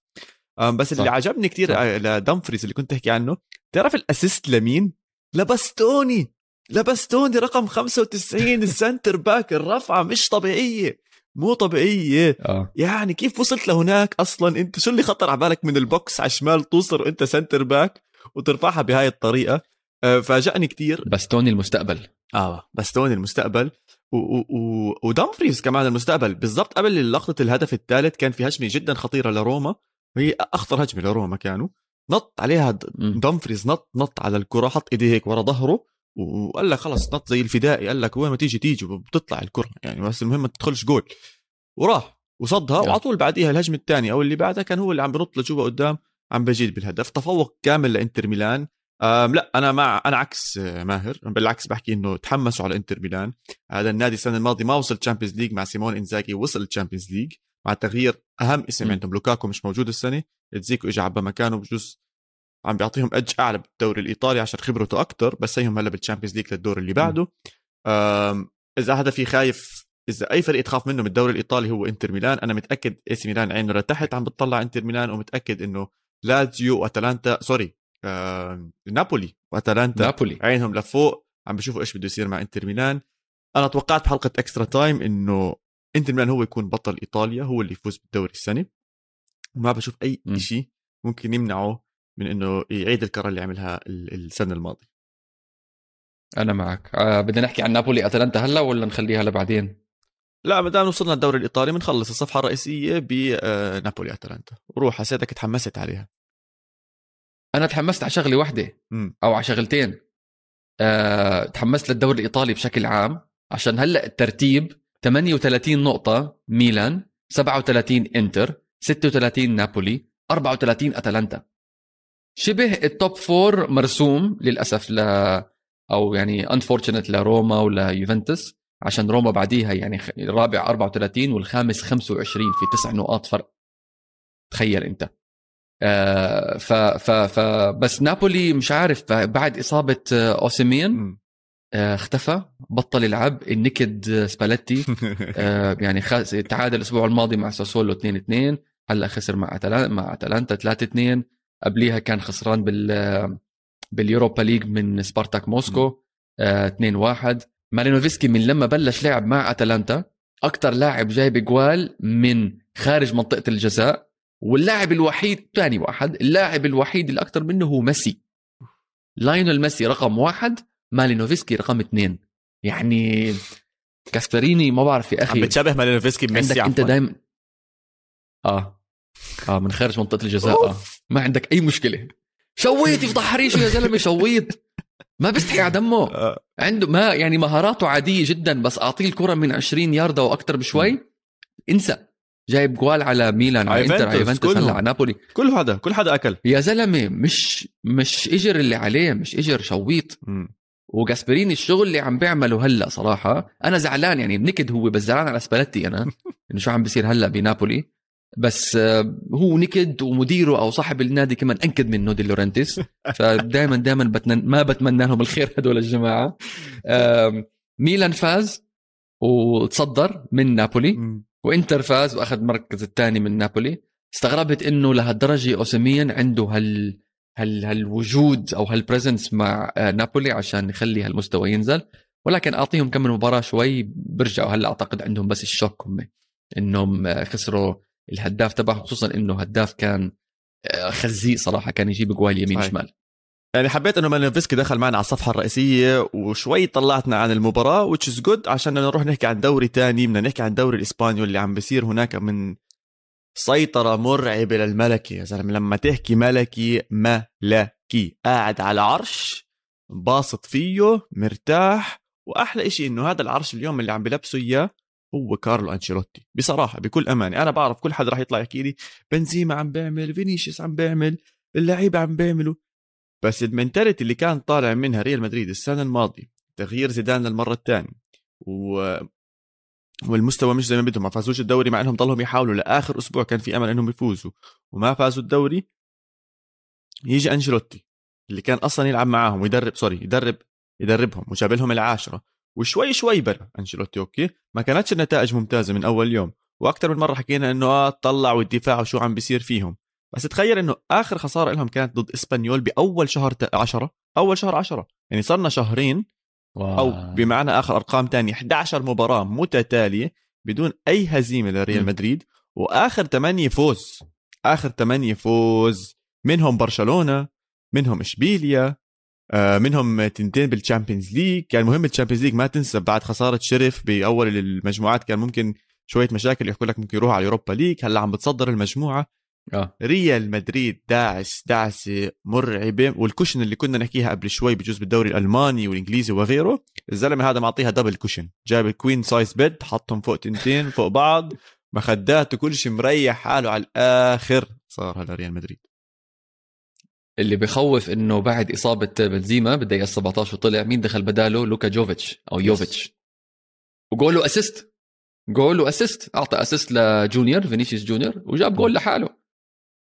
[SPEAKER 1] بس اللي
[SPEAKER 2] صح.
[SPEAKER 1] عجبني كتير
[SPEAKER 2] صح.
[SPEAKER 1] آه، لدمفريز اللي كنت تحكي عنه تعرف ال assist لمين؟ لباستوني لباستوني رقم 95 ال center back الرفعة مش طبيعية مو طبيعية.
[SPEAKER 2] آه.
[SPEAKER 1] يعني كيف وصلت لهناك أصلا؟ أنت شو اللي خطر على بالك من ال box على الشمال توصل وأنت center back وترفعها بهاي الطريقة؟ آه، فاجأني كتير.
[SPEAKER 2] باستوني المستقبل.
[SPEAKER 1] آه باستوني المستقبل. و- و- و- ودمفريز كمان المستقبل. بالضبط قبل لقطة الهدف الثالث كان في هجمة جدا خطيرة لروما. وهي أخطر هجمة لروما كانوا. نط عليها د-
[SPEAKER 2] مم.
[SPEAKER 1] دمفريز نط نط على الكرة حط إيديه هيك ورا ظهره. وقال لك خلص نط زي الفدائي قال لك وين ما تيجي تيجي بتطلع الكرة يعني بس المهم ما تدخلش جول. وراح وصدها. وعلى طول بعديها الهجمه الثانية أو اللي بعدها كان هو اللي عم بنط لجوا قدام عم بجيب الهدف. تفوق كامل لإنتر ميلان. لا أنا مع أنا عكس ماهر بالعكس بحكي إنه تحمسوا على إنتر ميلان. هذا النادي السنة الماضية ما وصل Champions League مع سيموني إنزاجي وصل Champions League مع تغيير أهم اسم. عندهم. لوكاكو مش موجود السنة دزيكو اجى عبى مكانه بجوز عم بيعطيهم اج أعلى بالدوري الإيطالي عشان خبرته أكثر بس هيهم هلأ بال Champions League للدور اللي بعده. إذا هذا في خايف إذا أي فريق تخاف منه من الدوري الإيطالي هو إنتر ميلان. أنا متأكد AC ميلان عينه لتحت عم بتطلع إنتر ميلان ومتأكد إنه لازيو وأتلانتا sorry آه نابولي وأتلانتا
[SPEAKER 2] نابولي.
[SPEAKER 1] عينهم لفوق. عم بشوفوا إيش بده يصير مع إنتر ميلان. أنا توقعت بحلقه extra time إنه إنتر ميلان هو يكون بطل إيطاليا هو اللي يفوز بالدوري السنة. وما بشوف
[SPEAKER 2] أي.
[SPEAKER 1] شيء ممكن يمنعه من إنه يعيد الكرة اللي عملها ال- السنة الماضية.
[SPEAKER 2] أنا معك. آه بدنا نحكي عن نابولي أتلانتا هلأ ولا نخليها لبعدين؟
[SPEAKER 1] لا ما دام وصلنا الدوري الإيطالي بنخلص الصفحة الرئيسية بنابولي أتلانتا. وروح حسيتك تحمست عليها.
[SPEAKER 2] أنا تحمست على شغلة
[SPEAKER 1] واحدة
[SPEAKER 2] أو على شغلتين. أه تحمست للدوري الإيطالي بشكل عام عشان هلأ الترتيب 38 نقطة ميلان 37 إنتر 36 نابولي 34 أتلانتا. شبه ال top four مرسوم للأسف ل أو يعني unfortunate لروما ولا يوفنتوس عشان روما بعديها يعني الرابع 34 والخامس 25 في تسع نقاط فرق. تخيل أنت. آه ف ف ف بس نابولي مش عارف بعد إصابة آه،
[SPEAKER 1] أوسيمين.
[SPEAKER 2] آه اختفى بطل يلعب النكد سباليتي آه يعني تعادل الأسبوع الماضي مع ساسولو 2 2 هلأ خسر مع أتلان مع أتلانتا 3 2 قبليها كان خسران بال آه، بال Europa League من سبارتاك موسكو آه 2 1 مالينوفسكي من لما بلش لعب مع أتلانتا أكثر لاعب جايب جوال من خارج منطقة الجزاء واللاعب الوحيد ثاني واحد اللاعب الوحيد اللي أكثر منه هو ميسي. لايونيل ميسي رقم واحد مالينوفسكي رقم اثنين. يعني كاسبريني ما بعرف يا
[SPEAKER 1] عم
[SPEAKER 2] أخي
[SPEAKER 1] بتشابه مالينوفسكي
[SPEAKER 2] عندك
[SPEAKER 1] بميسي
[SPEAKER 2] أنت
[SPEAKER 1] عفواً.
[SPEAKER 2] دايما آه. آه من خارج منطقة الجزاء آه.
[SPEAKER 1] أوف.
[SPEAKER 2] ما عندك أي مشكلة. شويت يفضح حريشه يا زلمة شويت. ما بيستحي على دمه.
[SPEAKER 1] آه،
[SPEAKER 2] عنده ما يعني مهاراته عادية جدا بس أعطيه الكرة من 20 ياردة وأكثر بشوي. انسى. جايب جوال على ميلان على إنتر على
[SPEAKER 1] يوفنتوس، هلأ.
[SPEAKER 2] على نابولي.
[SPEAKER 1] كل هذا كل حدا أكل.
[SPEAKER 2] يا زلمة مش مش اجر اللي عليه مش اجر شويط. وجاسبريني الشغل اللي عم بيعمله هلأ صراحة أنا زعلان يعني نكد هو بس زعلان على سباليتي أنا. إنه شو عم بيصير هلأ بنابولي. بس آه، هو نكد ومديره أو صاحب النادي كمان أنكد منه دي لورنتيس. فدائما دائما بتمنى ما بتمنى لهم الخير هدول الجماعة. ميلان فاز وتصدر من نابولي. وإنتر فاز وأخذ المركز الثاني من نابولي. استغربت إنه لهالدرجة أوسيمين عنده هال هال هالوجود أو هال presence مع آه، نابولي عشان يخلي هالمستوى ينزل. ولكن أعطيهم كم مباراة شوي برجعوا هلأ أعتقد عندهم بس ال shock هم إنهم آه، خسروا الهداف تبعهم خصوصا إنه هداف كان آه، خزيق صراحة كان يجيب جوال يمين
[SPEAKER 1] صحيح.
[SPEAKER 2] شمال.
[SPEAKER 1] يعني حبيت إنه مالينوفسكي دخل معنا على الصفحة الرئيسية وشوي طلعتنا عن المباراة which is good عشان نروح نحكي عن دوري تاني بدنا نحكي عن الدوري الاسباني واللي عم بيصير هناك من سيطرة مرعبة للملكي. يا زلمة لما تحكي ملكي ملكي. قاعد على عرش باسط فيه مرتاح. وأحلى إشي إنه هذا العرش اليوم اللي عم بلبسه إياه هو كارلو أنشيلوتي. بصراحة بكل أمانة أنا بعرف كل حدا راح يطلع يحكي لي بنزيما عم بيعمل فينيسيوس عم بيعمل اللعيبة عم بيعملوا. بس ال mentality اللي كان طالع منها ريال مدريد السنة الماضية تغيير زيدان للمرة الثانية و والمستوى مش زي ما بدهم ما فازوش الدوري مع إنهم ضلهم يحاولوا لآخر أسبوع كان في أمل إنهم يفوزوا وما فازوا الدوري. يجي أنشيلوتي اللي كان أصلا يلعب معاهم ويدرب سوري يدرب يدربهم وجاب لهم العاشرة. وشوي شوي بنى أنشيلوتي okay. ما كانتش النتائج ممتازة من أول يوم. وأكثر من مرة حكينا إنه آه طلع والدفاع وشو عم بيصير فيهم. بس تخيل إنه آخر خسارة لهم كانت ضد إسبانيول بأول شهر 10 أول شهر 10 يعني صرنا شهرين أو بمعنى آخر أرقام تانية. 11 مباراة متتالية بدون أي هزيمة لريال. مدريد. وآخر 8 فوز. آخر 8 فوز منهم برشلونة منهم إشبيليا منهم تنتين بال Champions League كان مهم ال Champions League ما تنسى بعد خسارة شيريف بأول المجموعات كان ممكن شوية مشاكل يحكوا لك ممكن يروح على Europa League. هلأ عم بتصدر المجموعة.
[SPEAKER 2] آه.
[SPEAKER 1] ريال مدريد داعس دعسه مرعبة. وال cushion اللي كنا نحكيها قبل شوي بجوز بالدوري الألماني والإنجليزي وغيره الزلمة هذا معطيها double cushion جاب ال queen size bed حطهم فوق تنتين فوق بعض. مخدات وكل شيء مريح حاله على الآخر. صار هذا ريال مدريد.
[SPEAKER 2] اللي بخوف إنه بعد إصابة بنزيما بالدقيقه 17 وطلع مين دخل بداله؟ لوكا جوفيتش أو يوفيتش. وجوله assist جول و assist. أعطى assist لجونيور فينيسيوس جونيور وجاب جول لحاله.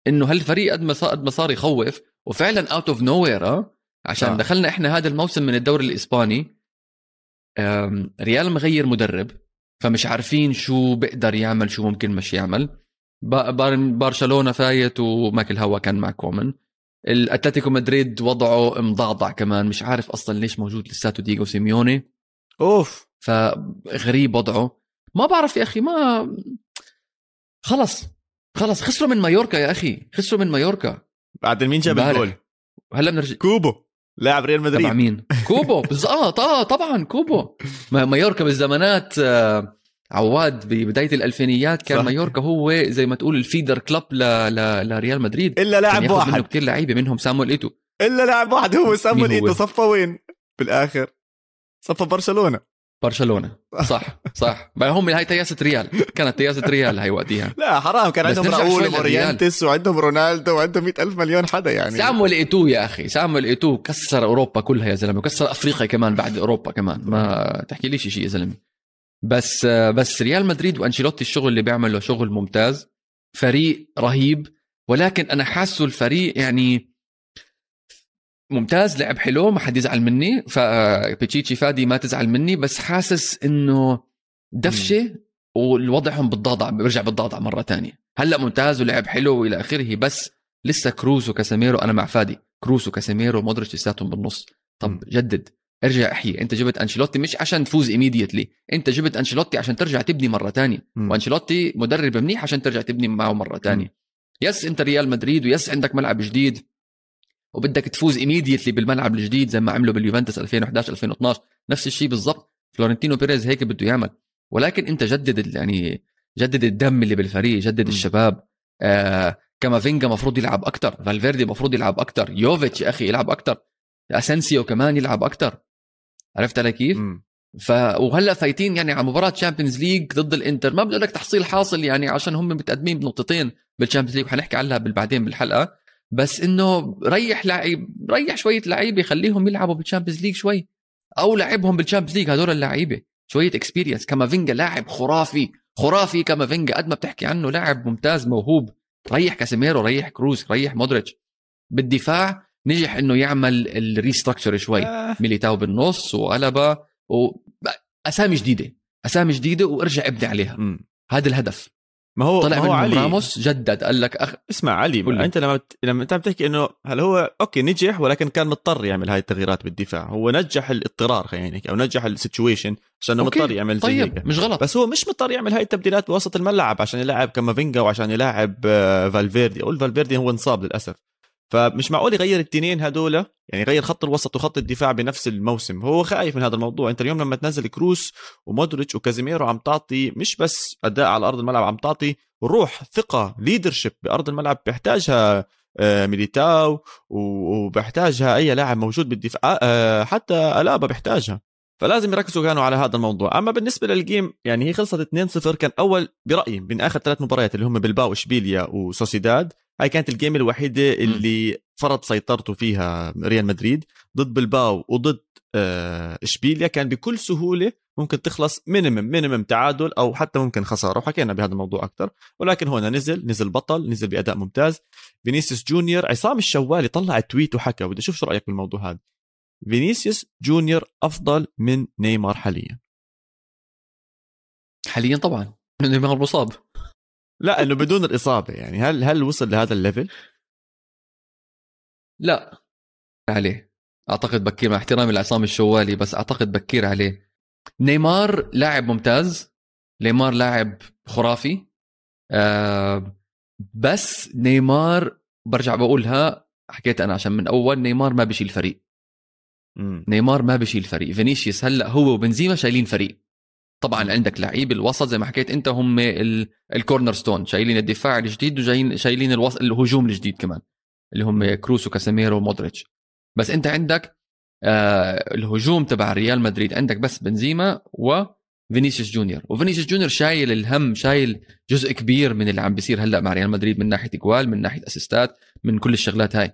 [SPEAKER 2] إنه هالفريق قد ما صار قد ما صار يخوف وفعلا out of nowhere عشان
[SPEAKER 1] آه.
[SPEAKER 2] دخلنا إحنا هذا الموسم من الدوري الإسباني ريال مغير مدرب فمش عارفين شو بيقدر يعمل شو ممكن مش يعمل. برشلونه فايت وماكل هوا كان مع كومان. الأتلتيكو مدريد وضعه مضعضع كمان. مش عارف أصلا ليش موجود لساته دييغو سيميوني.
[SPEAKER 1] أوف.
[SPEAKER 2] فغريب وضعه. ما بعرف يا أخي ما خلص خلص خسروا من مايوركا يا أخي خسروا من مايوركا.
[SPEAKER 1] بعد مين جاب. الجول؟
[SPEAKER 2] هلا بنرجع
[SPEAKER 1] كوبو لاعب ريال
[SPEAKER 2] تبع
[SPEAKER 1] مدريد.
[SPEAKER 2] مين؟ كوبو بالضبط آه طبعا كوبو. ما- مايوركا بالزمانات آه، عواد ببداية الألفينيات كان
[SPEAKER 1] صح.
[SPEAKER 2] مايوركا هو زي ما تقول ال feeder club ل... ل... لريال مدريد. إلا
[SPEAKER 1] لاعب
[SPEAKER 2] ياخذ منه
[SPEAKER 1] واحد.
[SPEAKER 2] كثير لعيبة منهم سامويل إيتو.
[SPEAKER 1] إلا لاعب واحد هو سامويل؟ إيتو صفى وين؟ بالآخر. صفى برشلونة.
[SPEAKER 2] برشلونة. صح صح. بقى هم هاي تياسة ريال. كانت تياسة ريال هاي وقتها.
[SPEAKER 1] لا حرام. كان عندهم راؤول. ومورينتس وعندهم رونالدو وعندهم مئة ألف مليون حدا يعني.
[SPEAKER 2] سامويل إيتو يا أخي. سامويل إيتو كسر أوروبا كلها يا زلمة. وكسر أفريقيا كمان بعد أوروبا كمان. ما تحكي ليش شيء يا زلمة. بس بس ريال مدريد وأنشيلوتي الشغل اللي بيعمله شغل ممتاز فريق رهيب ولكن أنا حاسه الفريق يعني ممتاز لعب حلو ما حد يزعل مني فبيتشيتشي فادي ما تزعل مني بس حاسس إنه دفشة والوضعهم مضعضع بيرجع مضعضع مرة تانية. هلأ ممتاز ولعب حلو وإلى آخره بس لسه كروز وكاسيميرو أنا مع فادي كروز وكاسيميرو ومودريتش لساتهم بالنص طب. جدد. ارجع احيي انت جبت أنشيلوتي مش عشان تفوز immediately انت جبت أنشيلوتي عشان ترجع تبني مرة تانية. وأنشيلوتي مدرب منيح عشان ترجع تبني معه مرة تانية. Yes انت ريال مدريد و yes عندك ملعب جديد. وبدك تفوز immediately بالملعب الجديد زي ما عملوا باليوفنتوس 2011 2012 نفس الشيء بالضبط. فلورنتينو بيريز هيك بده يعمل. ولكن انت جدد يعني جدد الدم اللي بالفريق جدد
[SPEAKER 1] م.
[SPEAKER 2] الشباب. آه كامافينجا مفروض يلعب أكثر فالفيردي مفروض يلعب أكثر يوفيتش يا أخي يلعب أكثر اسنسيو كمان يلعب أكثر عرفت علي كيف؟
[SPEAKER 1] مم.
[SPEAKER 2] ف وهلأ فايتين يعني على مباراة Champions League ضد الإنتر. ما بقول لك تحصيل حاصل يعني عشان هم متقدمين بنقطتين بال Champions League وحنحكي عنها بعدين بالحلقة. بس إنه ريح لعيب ريح شوية لعيبة خليهم يلعبوا بال Champions League شوي أو لعبهم بال Champions League هدول اللعيبة. شوية experience كامافينجا لاعب خرافي خرافي كامافينجا. قد ما بتحكي عنه لاعب ممتاز موهوب. ريح كاسيميرو ريح كروز ريح مودريتش. بالدفاع نجح إنه يعمل ال restructure شوي
[SPEAKER 1] آه.
[SPEAKER 2] ميليتاو بالنص وألابا وأسامي جديدة أسامي جديدة وارجع ابني عليها
[SPEAKER 1] مم.
[SPEAKER 2] هذا الهدف
[SPEAKER 1] ما هو
[SPEAKER 2] طلع
[SPEAKER 1] ما هو علي
[SPEAKER 2] راموس جدد قال لك أخ...
[SPEAKER 1] اسمع علي
[SPEAKER 2] لي.
[SPEAKER 1] أنت لما بت... لما أنت بتحكي إنه هل هو okay نجح ولكن كان مضطر يعمل هاي التغييرات بالدفاع هو نجح الاضطرار خلينا أو نجح ال situation عشان
[SPEAKER 2] okay.
[SPEAKER 1] مضطر يعمل زي هيك.
[SPEAKER 2] طيب مش غلط
[SPEAKER 1] بس هو مش مضطر يعمل هاي التبديلات بوسط الملعب عشان يلعب كامافينجا وعشان يلاعب آه، فالفيردي أقول فالفيردي هو انصاب للأسف فمش معقول يغير التنين هدول يعني يغير خط الوسط وخط الدفاع بنفس الموسم. هو خايف من هذا الموضوع. انت اليوم لما تنزل كروس ومودريتش وكازيميرو عم تعطي مش بس أداء على أرض الملعب عم تعطي روح ثقة leadership بأرض الملعب. بيحتاجها آه، ميليتاو و- وبيحتاجها أي لاعب موجود بالدفاع. آه، حتى ألابا بيحتاجها. فلازم يركزوا كانوا على هذا الموضوع. أما بالنسبة لل game يعني هي خلصت 2-0 كان أول برأيي من آخر ثلاث مباريات اللي هم بلباو إشبيليا وسوسيداد هاي كانت ال game الوحيدة اللي فرض سيطرته فيها ريال مدريد ضد بلباو وضد آه، إشبيليا. كان بكل سهولة ممكن تخلص minimum minimum تعادل أو حتى ممكن خسارة وحكينا بهذا الموضوع أكثر ولكن هون نزل نزل بطل نزل بأداء ممتاز. فينيسيوس جونيور عصام الشوالي طلع tweet وحكى بدي أشوف شو رأيك بالموضوع هذا. فينيسيوس جونيور أفضل من نيمار حاليا.
[SPEAKER 2] حاليا طبعا. نيمار مصاب.
[SPEAKER 1] لا إنه بدون الإصابة يعني. هل هل وصل لهذا ال level
[SPEAKER 2] لا. عليه. أعتقد بكير مع احترامي لعصام الشوالي بس أعتقد بكير عليه. نيمار لاعب ممتاز. نيمار لاعب خرافي. آه بس نيمار برجع بقولها حكيت أنا عشان من أول نيمار ما بيشيل فريق.
[SPEAKER 1] مم.
[SPEAKER 2] نيمار ما بيشيل فريق. فينيسيوس هلأ هو وبنزيما شايلين فريق. طبعا عندك لعيب الوسط زي ما حكيت أنت هم ال- ال cornerstone شايلين الدفاع الجديد وجايين شايلين الوسط الهجوم الجديد كمان اللي هم كروس وكاسيميرو ومودريتش بس أنت عندك آه الهجوم تبع ريال مدريد عندك بس بنزيما وفينيسيوس جونيور. وفينيسيوس جونيور شايل الهم شايل جزء كبير من اللي عم بيصير هلأ مع ريال مدريد من ناحية إجوال من ناحية أسيستات من كل الشغلات هاي.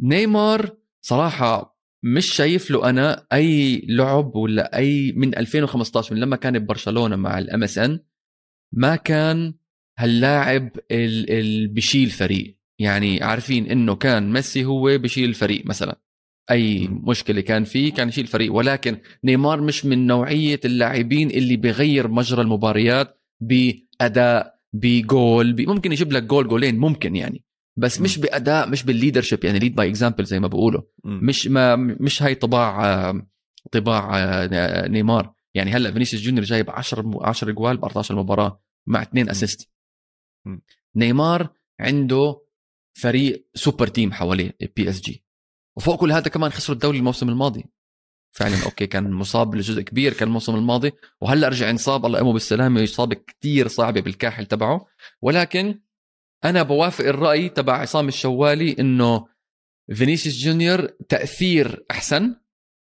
[SPEAKER 2] نيمار صراحة مش شايف له أنا أي لعب ولا أي من 2015 من لما كان ببرشلونة مع ال MSN ما كان هاللاعب اللي بشيل فريق. يعني عارفين إنه كان ميسي هو بشيل الفريق مثلا.
[SPEAKER 1] أي.
[SPEAKER 2] مشكلة كان فيه كان يشيل فريق. ولكن نيمار مش من نوعية اللاعبين اللي بيغير مجرى المباريات بأداء بجول ممكن يجيب لك جول جولين ممكن يعني. بس مش بأداء مش بال leadership يعني lead by example زي ما
[SPEAKER 1] مم.
[SPEAKER 2] مش ما مش هاي طباع طباع آه، نيمار. يعني هلأ فينيسيوس جونيور جايب 10 10 جوال ب 14 مباراه مع اثنين
[SPEAKER 1] assist.
[SPEAKER 2] نيمار عنده فريق super team حواليه PSG وفوق كل هذا كمان خسروا الدوري الموسم الماضي. فعلا okay كان مصاب لجزء كبير كان الموسم الماضي. وهلأ رجع انصاب الله يقومه بالسلامة اصابه كتير صعبة بالكاحل تبعه. ولكن أنا بوافق الرأي تبع عصام الشوالي إنه فينيسيوس جونيور تأثير أحسن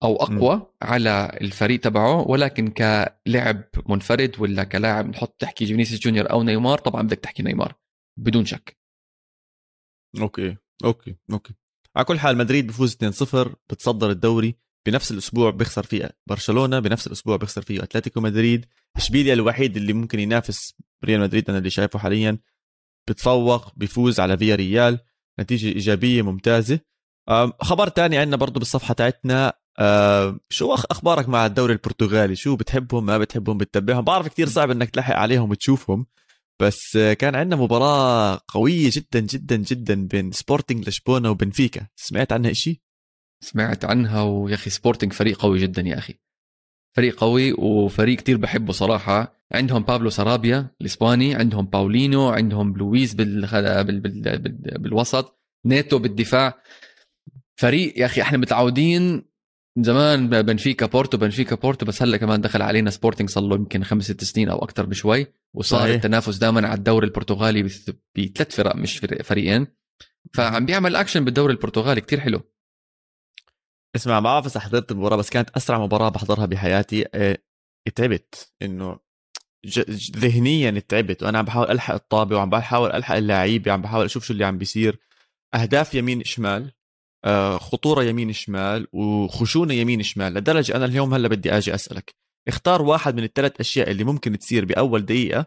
[SPEAKER 2] أو أقوى م. على الفريق تبعه ولكن كلعب منفرد ولا كلاعب نحط تحكي فينيسيوس جونيور أو نيمار طبعا بدك تحكي نيمار بدون شك.
[SPEAKER 1] okay okay okay. على كل حال مدريد بفوز 2-0 بتصدر الدوري بنفس الأسبوع بيخسر فيه برشلونة بنفس الأسبوع بيخسر فيه أتلتيكو مدريد. إشبيليا الوحيد اللي ممكن ينافس ريال مدريد أنا اللي شايفه حاليا بتفوق بيفوز على فيا ريال. نتيجة إيجابية ممتازة. خبر تاني عندنا برضو بالصفحة تاعتنا. شو أخبارك مع الدوري البرتغالي؟ شو بتحبهم؟ ما بتحبهم؟ بتتبعهم؟ بعرف كتير صعب إنك تلحق عليهم وتشوفهم. بس كان عندنا مباراة قوية جدا جدا جدا بين سبورتنج لشبونة وبنفيكا. سمعت عنها إشي؟
[SPEAKER 2] سمعت عنها ويا أخي سبورتنج فريق قوي جدا يا أخي. فريق قوي وفريق كتير بحبه صراحة. عندهم بابلو سرابيا الإسباني عندهم باولينو عندهم لويس بال... بال... بال... بال... بالوسط نيتو بالدفاع. فريق يا أخي إحنا متعودين زمان بنفيكا بورتو بنفيكا بورتو بس هلأ كمان دخل علينا سبورتنج صار له يمكن خمس ست سنين أو أكثر بشوي وصار صحيح. التنافس دائما على الدوري البرتغالي بثلاث فرق مش فريقين. فعم بيعمل اكشن بالدوري البرتغالي كتير حلو.
[SPEAKER 1] اسمع ما بعرف إذا حضرت المباراة بس كانت أسرع مباراة بحضرها بحياتي آه تعبت إنه ذهنيا تعبت وأنا عم بحاول ألحق الطابة وعم بحاول ألحق اللعيبه عم بحاول أشوف شو اللي عم بيصير. أهداف يمين شمال خطورة يمين شمال وخشونة يمين شمال. لدرجة أنا اليوم هلأ بدي آجي أسألك اختار واحد من الثلاث أشياء اللي ممكن تصير بأول دقيقة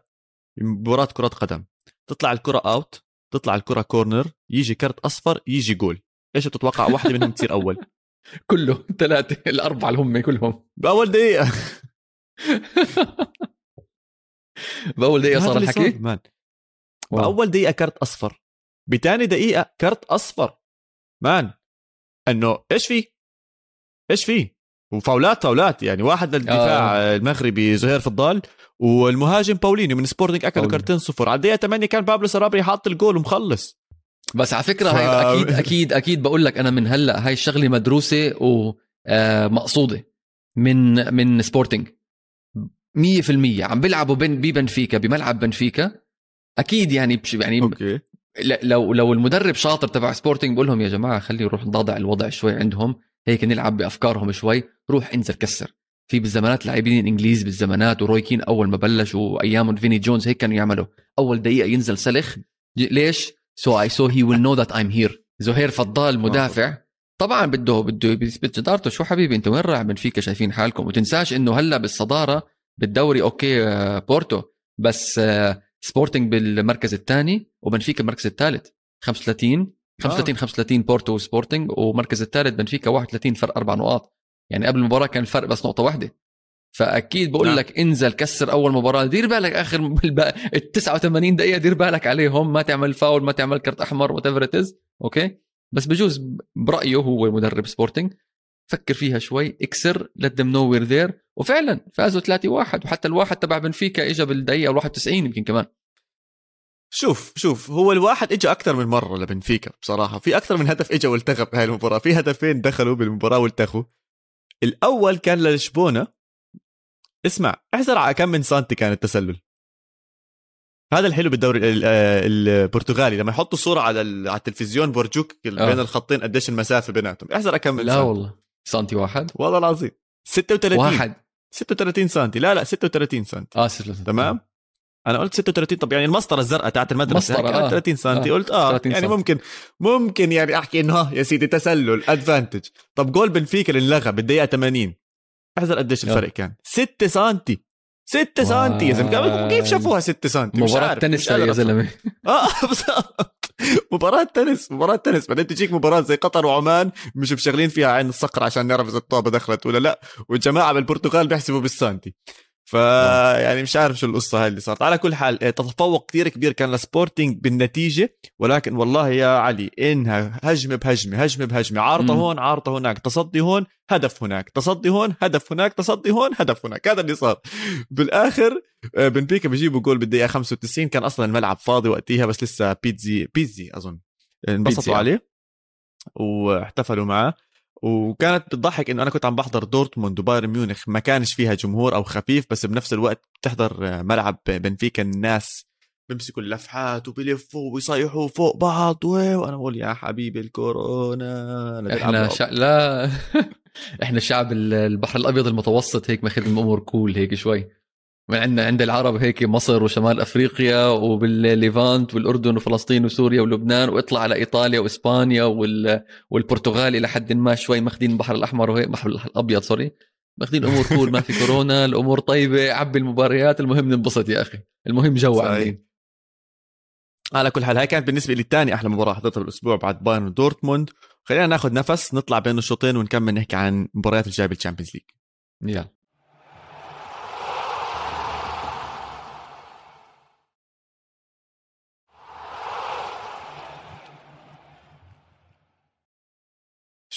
[SPEAKER 1] بمباراة كرة قدم. تطلع الكرة out تطلع الكرة corner يجي كرت أصفر يجي جول إيش بتتوقع واحدة منهم تصير أول؟
[SPEAKER 2] كله ثلاثة الأربعة اللي هم كلهم.
[SPEAKER 1] بأول دقيقة.
[SPEAKER 2] باول دقيقة صار الحكي.
[SPEAKER 1] man بأول دقيقة كرت أصفر. بتاني دقيقة كرت أصفر. man إنه إيش في؟ إيش في؟ وفاولات فاولات. يعني واحد للدفاع آه. المغربي زهير فضال والمهاجم باولينيو من سبورتنج اكلوا كرتين صفر. على الدقيقة 8 كان بابلو سرابيا حاط الجول ومخلص.
[SPEAKER 2] بس على فكرة ف... هاي أكيد أكيد أكيد بقول لك أنا من هلأ هاي الشغلة مدروسة ومقصوده آه، من من سبورتنج. 100% عم بيلعبوا بين ببنفيكا بملعب بنفيكا. أكيد يعني يعني okay. لو لو المدرب شاطر تبع سبورتنج بقول لهم يا جماعة خلي نروح نضعضع الوضع شوي عندهم هيك نلعب بأفكارهم شوي روح انزل كسر. في بالزمانات لاعبين إنجليز بالزمانات وروي كين أول ما بلش وايام فيني جونز هيك كانوا يعملوا. أول دقيقة ينزل سلخ ليش؟ so I so he will know that I'm here زهير فضال مدافع. طبعا بده بده يثبت جدارته شو حبيبي انت وين رايح؟ بنفيكا شايفين حالكم. وتنساش إنه هلأ بالصدارة بالدوري okay آه، بورتو بس سبورتنج بالمركز الثاني وبنفيكا المركز الثالث. 35 35 آه. 35 بورتو وسبورتنج ومركز الثالث بنفيكا 31 فرق أربع نقاط. يعني قبل المباراة كان الفرق بس نقطة واحدة. فأكيد بقول نعم. لك انزل كسر أول مباراة. دير بالك آخر ال 89 دقيقة دير بالك عليهم ما تعمل فاول ما تعمل كرت أحمر whatever okay؟ بس بجوز برأيه هو مدرب سبورتنج. فكر فيها شوي اكسر let them know we're there وفعلا فازوا 3 1 وحتى الواحد تبع بنفيكا اجى بالدقيقة 91 يمكن كمان.
[SPEAKER 1] شوف شوف هو الواحد اجى أكثر من مرة لبنفيكا بصراحة. في أكثر من هدف اجى والتغى بهاي المباراة. في هدفين دخلوا بالمباراة والتغوا. الأول كان لشبونه اسمع احزر على كم من سنتي كان التسلل. هذا الحلو بالدوري البرتغالي. لما يحطوا صورة على على التلفزيون بورجوك بين آه. الخطين قديش المسافة بيناتهم. احذر كم من
[SPEAKER 2] لا سنتي. والله. سنتي واحد؟
[SPEAKER 1] والله العظيم. 36
[SPEAKER 2] واحد.
[SPEAKER 1] 36 سنتي. لا لا 36 سنتي.
[SPEAKER 2] آه 36
[SPEAKER 1] تمام؟ أنا قلت 36 طب يعني المسطرة الزرقاء تاعت المدرسة مسطرة آه. 30 سم آه. قلت آه يعني سنتي. ممكن ممكن يعني أحكي إنه يا سيدي تسلل ادفانتج طب جول بنفيكا اللي انلغى بالدقيقة 80 أحذر قديش الفرق كان. 6 سم 6 سم يا زلمه كيف شافوها 6 سم
[SPEAKER 2] مباراة تنس يا زلمة.
[SPEAKER 1] آه مباراة تنس مباراة تنس. بعدين تجيك مباراة زي قطر وعمان مش مشغلين فيها عين الصقر عشان نعرف اذا الطابة دخلت ولا لا؟ والجماعة بالبرتغال بيحسبوا بالسانتي فيعني مش عارف شو القصة هاي اللي صارت. على كل حال إيه، تفوق كثير كبير كان لسبورتينج بالنتيجة ولكن والله يا علي إنها هجمة بهجمة هجمة بهجمة. عارضة هون عارضة هناك. تصدي هون هدف هناك. تصدي هون هدف هناك. تصدي هون هدف هناك. هذا اللي صار. بالآخر آه، بنفيكا بيجيبوا جول بالدقيقة 95 كان أصلا الملعب فاضي وقتها بس لسه بيتزي بيتزي أظن. انبسطوا عليه. واحتفلوا معه. وكانت بتضحك إنه أنا كنت عم بحضر دورتموند وبايرن ميونخ ما كانش فيها جمهور أو خفيف بس بنفس الوقت بتحضر ملعب بنفيكا الناس بيمسكوا اللفحات وبيلفوا وبيصيحوا فوق بعض. وأنا بقول يا حبيبي الكورونا
[SPEAKER 2] إحنا شا... لا. إحنا شعب البحر الأبيض المتوسط هيك ماخذ الأمور cool هيك شوي. عندنا عند العرب هيك مصر وشمال أفريقيا وبال Levant والأردن وفلسطين وسوريا ولبنان وإطلع على إيطاليا وإسبانيا وال... والبرتغال إلى حد ما شوي ماخذين البحر الأحمر وهيك البحر الأبيض sorry ماخذين امور cool ما في كورونا الأمور طيبة عبي المباريات المهم ننبسط يا أخي. المهم جو عاملين
[SPEAKER 1] على كل حال هاي كانت بالنسبة لي الثاني أحلى مباراة حضرتها بالأسبوع بعد بايرن ودورتموند. خلينا ناخذ نفس نطلع بين الشوطين ونكمل نحكي عن مباريات الجاية بال Champions League.
[SPEAKER 2] يلا.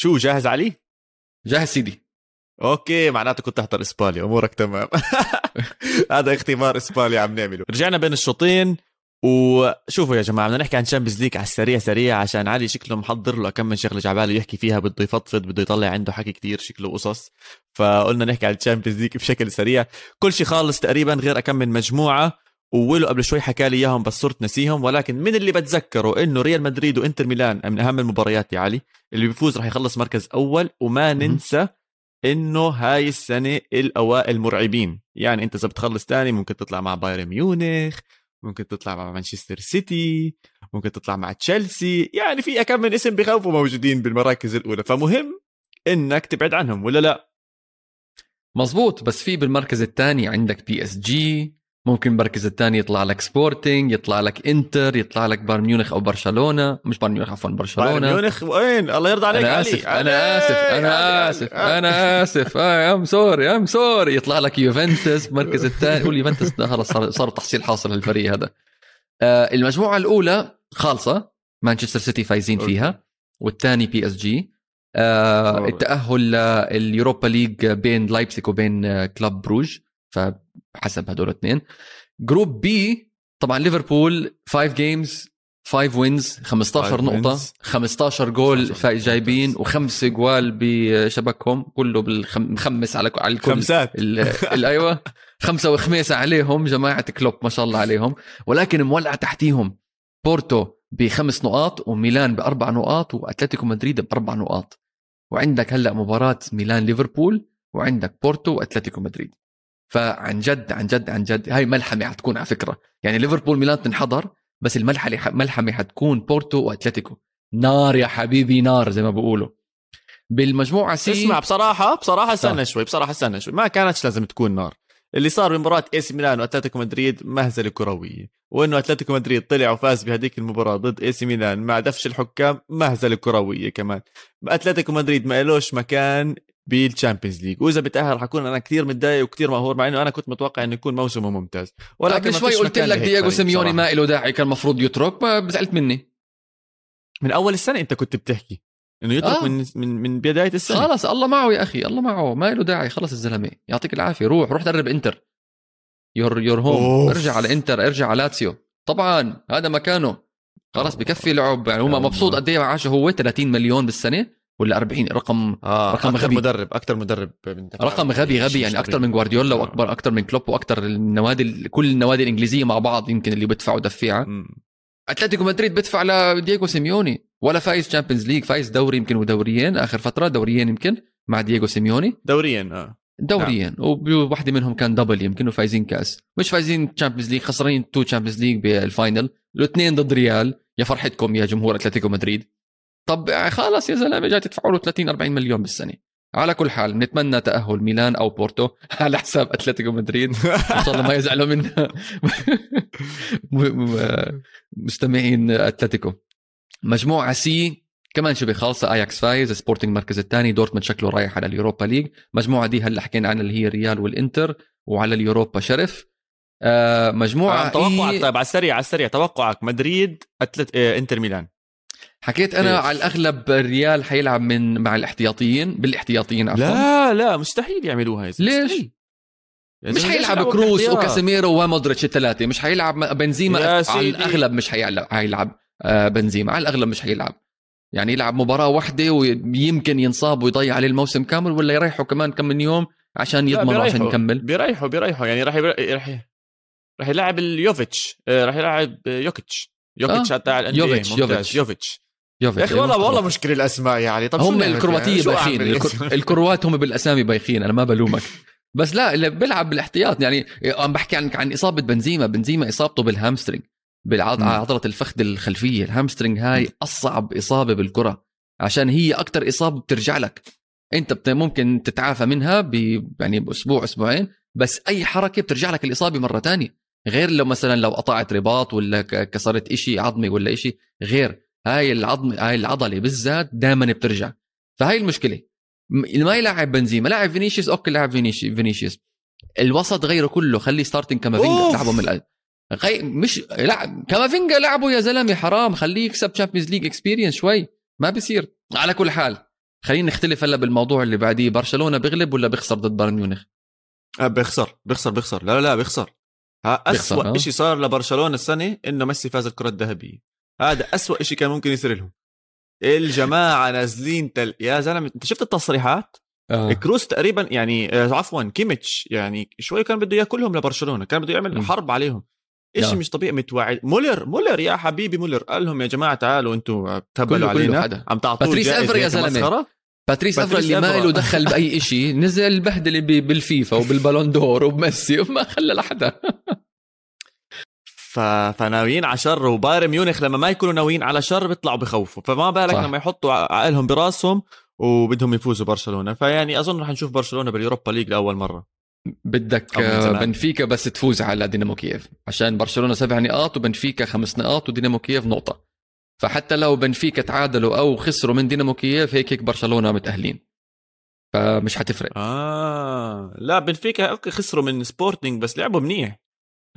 [SPEAKER 1] شو جاهز علي؟
[SPEAKER 2] جاهز سيدي.
[SPEAKER 1] okay معناته كنت تحضر إسبانيا. أمورك تمام. هذا اختبار إسبانيا عم نعمله. رجعنا بين الشوطين وشوفوا يا جماعة بدنا نحكي عن Champions League على السريع سريع عشان علي شكله محضر له كم من شغلة جاي عباله يحكي فيها بده يفضفض بده يطلع عنده حكي كتير شكله قصص. فقلنا نحكي عن ال Champions League بشكل سريع. كل شيء خالص تقريبا غير كم من مجموعة. وولو قبل شوي حكى لي إياهم بس صرت نسيهم ولكن من اللي بتذكره إنه ريال مدريد وإنتر ميلان من أهم المباريات يا علي اللي بيفوز راح يخلص مركز أول وما ننسى إنه هاي السنة الأوائل مرعبين. يعني أنت إذا بتخلص تاني ممكن تطلع مع بايرن ميونخ ممكن تطلع مع مانشستر سيتي ممكن تطلع مع تشيلسي يعني في كم من اسم بخوفوا موجودين بالمراكز الأولى. فمهم إنك تبعد عنهم ولا لا؟
[SPEAKER 2] مزبوط بس في بالمركز الثاني عندك PSG ممكن المركز الثاني يطلع لك سبورتينج يطلع لك إنتر يطلع لك بايرن ميونخ أو برشلونة مش بايرن ميونخ عفوا برشلونة
[SPEAKER 1] بايرن ميونخ وين الله يرضى عليك
[SPEAKER 2] أنا
[SPEAKER 1] علي.
[SPEAKER 2] آسف
[SPEAKER 1] علي.
[SPEAKER 2] أنا
[SPEAKER 1] آسف
[SPEAKER 2] أنا.
[SPEAKER 1] آسف.
[SPEAKER 2] أنا آسف I'm sorry I'm sorry يطلع لك يوفنتوس المركز الثاني قول يوفنتوس خلص صار صار تحصيل حاصل للفريق هذا آه المجموعة الأولى خالصة مانشستر سيتي فايزين. فيها والثاني PSG آه.
[SPEAKER 1] التأهل
[SPEAKER 2] لل Europa League بين لايبسيك وبين آه، كلاب بروج فحسب هدول الاثنين Group B طبعا ليفربول 5 games 5 wins 15
[SPEAKER 1] five
[SPEAKER 2] نقطة
[SPEAKER 1] wins.
[SPEAKER 2] 15 جول
[SPEAKER 1] 15
[SPEAKER 2] فا- جايبين. وخمس جوال بشبكهم كله بالخمس على على الكل.
[SPEAKER 1] خمسات.
[SPEAKER 2] أيوه. خمسة وخميسه عليهم جماعة كلوب ما شاء الله عليهم. ولكن مولعه تحتيهم بورتو بخمس نقاط وميلان بأربع نقاط وأتلتيكو مدريد بأربع نقاط. وعندك هلأ مباراة ميلان ليفربول وعندك بورتو وأتلتيكو مدريد. فعن جد عن جد عن جد هاي ملحمة حتكون على فكرة. يعني ليفربول ميلان تنحضر بس الملحمه ملحمة حتكون بورتو وأتلتيكو. نار يا حبيبي نار زي ما بيقولوا. بالمجموعة C
[SPEAKER 1] اسمع بصراحة بصراحة استنى
[SPEAKER 2] آه.
[SPEAKER 1] شوي بصراحة استنى شوي. ما كانتش لازم تكون نار. اللي صار بمباراة AC ميلان وأتلتيكو مدريد مهزلة كروية. وإنه أتلتيكو مدريد طلع وفاز بهذيك المباراة ضد AC ميلان مع دفش الحكام مهزلة كروية كمان. أتلتيكو مدريد ما لهش مكان بال Champions League وإذا بتأهل حكون أنا كثير متضايق وكثير مقهور مع إنه أنا كنت متوقع إنه يكون موسمه ممتاز.
[SPEAKER 2] ولكن
[SPEAKER 1] ما
[SPEAKER 2] شوي قلت لك
[SPEAKER 1] فريق
[SPEAKER 2] سيميوني. ما له داعي كان المفروض يترك ما زعلت مني.
[SPEAKER 1] من أول السنة أنت كنت بتحكي إنه يترك
[SPEAKER 2] آه.
[SPEAKER 1] من من من بداية السنة.
[SPEAKER 2] خلص الله معه يا أخي الله معه ما له داعي خلص الزلمة. يعطيك العافية روح روح درب إنتر. your your
[SPEAKER 1] home.
[SPEAKER 2] ارجع على إنتر ارجع على لاتسيو. طبعا هذا مكانه. خلص بكفي لعب. يعني هو. مبسوط قد إيه معاشه هو 30 مليون بالسنة. ولا 40 رقم
[SPEAKER 1] آه
[SPEAKER 2] رقم
[SPEAKER 1] أكثر
[SPEAKER 2] غبي.
[SPEAKER 1] مدرب أكثر مدرب
[SPEAKER 2] رقم غبي غبي يعني أكثر من جوارديولا وأكبر أكثر من كلوب وأكثر النوادي كل النوادي الإنجليزية مع بعض يمكن اللي بدفعوا
[SPEAKER 1] دفيعة.
[SPEAKER 2] أتلتيكو مدريد بدفع لدييغو سيميوني ولا فايز Champions League فايز دوري يمكن ودوريين آخر فترة دوريين يمكن مع دييغو سيميوني.
[SPEAKER 1] دوريا آه.
[SPEAKER 2] دوريين وواحده منهم كان double يمكن وفايزين كأس. مش فايزين تشامبيونز ليج خسرانين two Champions League بال final الاثنين ضد ريال يا فرحتكم يا جمهور أتلتيكو مدريد. طب خلاص يا زلمة جاي تدفعوا له 30 40 مليون بالسنة. على كل حال بنتمنى تأهل ميلان أو بورتو على حساب أتلتيكو مدريد. إن شاء الله ما يزعلوا منا مستمعين أتلتيكو. مجموعة C كمان شبه خالصة اياكس فايز سبورتنج المركز الثاني دورتموند شكله رايح على ال Europa League. مجموعة D هلأ حكينا عنها اللي هي الريال والإنتر وعلى ال Europa شرف. آه مجموعة
[SPEAKER 1] آه توقعك طيب على السريع على السريع توقعك مدريد أتلت... آه إنتر ميلان.
[SPEAKER 2] حكيت أنا
[SPEAKER 1] إيش؟
[SPEAKER 2] على الأغلب الريال حيلعب من مع الاحتياطيين بالاحتياطيين عفوا
[SPEAKER 1] لا لا مستحيل يعملوها يا
[SPEAKER 2] ليش؟
[SPEAKER 1] مستحيل.
[SPEAKER 2] مش حيلعب كروس؟ وكاسيميرو ومودريتش الثلاثة مش حيلعب بنزيما على. الأغلب مش حيلعب آه، بنزيما على الأغلب مش حيلعب يعني يلعب مباراة واحدة ويمكن ينصاب ويضيع عليه الموسم كامل ولا يريحه كمان كم من يوم عشان
[SPEAKER 1] لا،
[SPEAKER 2] يضمنوا عشان يكمل
[SPEAKER 1] بيريحوا بيريحوا يعني راح راح راح يلعب يوفيتش آه، راح يلعب يوكيتش يوكيتش
[SPEAKER 2] آه،
[SPEAKER 1] ممتاز.
[SPEAKER 2] يوفيتش.
[SPEAKER 1] يوفيتش
[SPEAKER 2] يوفيتش
[SPEAKER 1] يا أخي والله والله مشكلة الأسماء يعني. طب
[SPEAKER 2] هم الكرواتيه بايخين. الكروات هم بالأسامي بايخين أنا ما بلومك. بس لا اللي بيلعب بالاحتياط. يعني عم بحكي عن عن إصابة بنزيما. بنزيما إصابته بال hamstring
[SPEAKER 1] مم.
[SPEAKER 2] بعضله الفخذ الخلفية. ال hamstring هاي أصعب إصابة بالكرة عشان هي أكثر إصابة بترجع لك. أنت. ممكن تتعافى منها ب... يعني بأسبوع أسبوعين بس أي حركة بترجع لك الإصابة مرة تانية. غير لو مثلا لو قطعت رباط ولا كسرت إشي عظمي ولا إشي غير. هاي العظم هاي العضلة بالذات دائما بترجع. فهاي المشكلة. ما يلعب بنزيما. لاعب فينيسيوس okay لاعب فينيسيوس. الوسط غيره كله. خليه starting كامافينجا
[SPEAKER 1] off.
[SPEAKER 2] لعبه من الأ- غي... مش لا كامافينجا لعبه يا زلمة حرام. خليه يكسب Champions League experience شوي. ما بصير على كل حال خلينا نختلف هلا بالموضوع اللي بعديه. برشلونة بيغلب ولا بيخسر ضد بايرن ميونخ؟
[SPEAKER 1] آه، بيخسر. بيخسر بيخسر. لا لا بيخسر. أسوأ
[SPEAKER 2] آه.
[SPEAKER 1] شيء صار لبرشلونة السنة إنه ميسي فاز الكرة الذهبية. هذا أسوأ شيء كان ممكن يصير لهم الجماعة نازلين تل... يا زلمة أنت شفت التصريحات
[SPEAKER 2] آه.
[SPEAKER 1] كروس تقريبا يعني آه، عفوا كيميتش يعني شوي كان بده ياكلهم لبرشلونة كان بده يعمل
[SPEAKER 2] مم.
[SPEAKER 1] حرب عليهم. شيء مش طبيعي متوعد مولر مولر يا حبيبي مولر قال لهم يا جماعة تعالوا أنتم
[SPEAKER 2] كله-
[SPEAKER 1] بتهبلوا
[SPEAKER 2] كله
[SPEAKER 1] علينا
[SPEAKER 2] حدا.
[SPEAKER 1] عم تعطوه
[SPEAKER 2] باتريس أفرا يا.
[SPEAKER 1] مسخرة.
[SPEAKER 2] باتريس افرا اللي ما. له دخل بأي شيء نزل بهدل ب- بالفيفا وبال Ballon d'Or وبميسي وما خلى لحدا
[SPEAKER 1] ف... فناويين على شر وبايرن ميونخ لما ما يكونوا ناويين على شر بيطلعوا بخوفوا فما بالك
[SPEAKER 2] صح.
[SPEAKER 1] لما يحطوا عقلهم براسهم وبدهم يفوزوا برشلونة. فيعني أظن رح نشوف برشلونة بال
[SPEAKER 2] Europa
[SPEAKER 1] League لأول
[SPEAKER 2] مرة.
[SPEAKER 1] بدك.
[SPEAKER 2] بنفيكا بس تفوز على دينامو كييف. عشان برشلونة سبع نقاط وبنفيكا خمس نقاط ودينامو كييف نقطة. فحتى لو بنفيكا تعادلوا أو خسروا من دينامو كييف هيك هيك برشلونة متأهلين. فمش حتفرق.
[SPEAKER 1] آه لا بنفيكا okay خسروا من سبورتنج بس لعبوا منيح.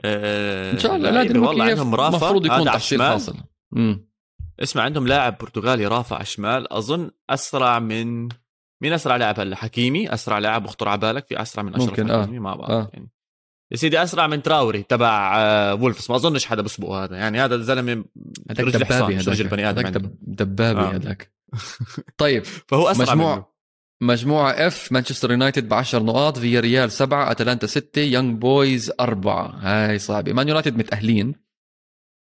[SPEAKER 1] آه
[SPEAKER 2] إن شاء الله دينامو
[SPEAKER 1] والله عندهم رافع.
[SPEAKER 2] المفروض يكون تحصيل. حاصل.
[SPEAKER 1] اسمع عندهم لاعب برتغالي رافع على الشمال. أظن أسرع من مين أسرع لاعب هلا؟ حكيمي؟ أسرع لاعب بخطر على بالك. في أسرع من أشرف
[SPEAKER 2] ممكن، آه.
[SPEAKER 1] حكيمي؟ ما بعرف
[SPEAKER 2] آه.
[SPEAKER 1] يعني. يا سيدي أسرع من تراوري تبع آه، وولفز. ما أظنش حدا بسبقه هذا. يعني هذا الزلمه
[SPEAKER 2] هذاك دبابي هذاك
[SPEAKER 1] رجل بني آدم
[SPEAKER 2] هذاك دبابي
[SPEAKER 1] آه.
[SPEAKER 2] هذاك. طيب.
[SPEAKER 1] فهو أسرع
[SPEAKER 2] مجموع-
[SPEAKER 1] منه.
[SPEAKER 2] مجموعة اف مانشستر يونايتد ب 10 نقاط فيا ريال 7 اتلانتا 6 يونج بويز 4 هاي صعبة. مان يونايتد متأهلين.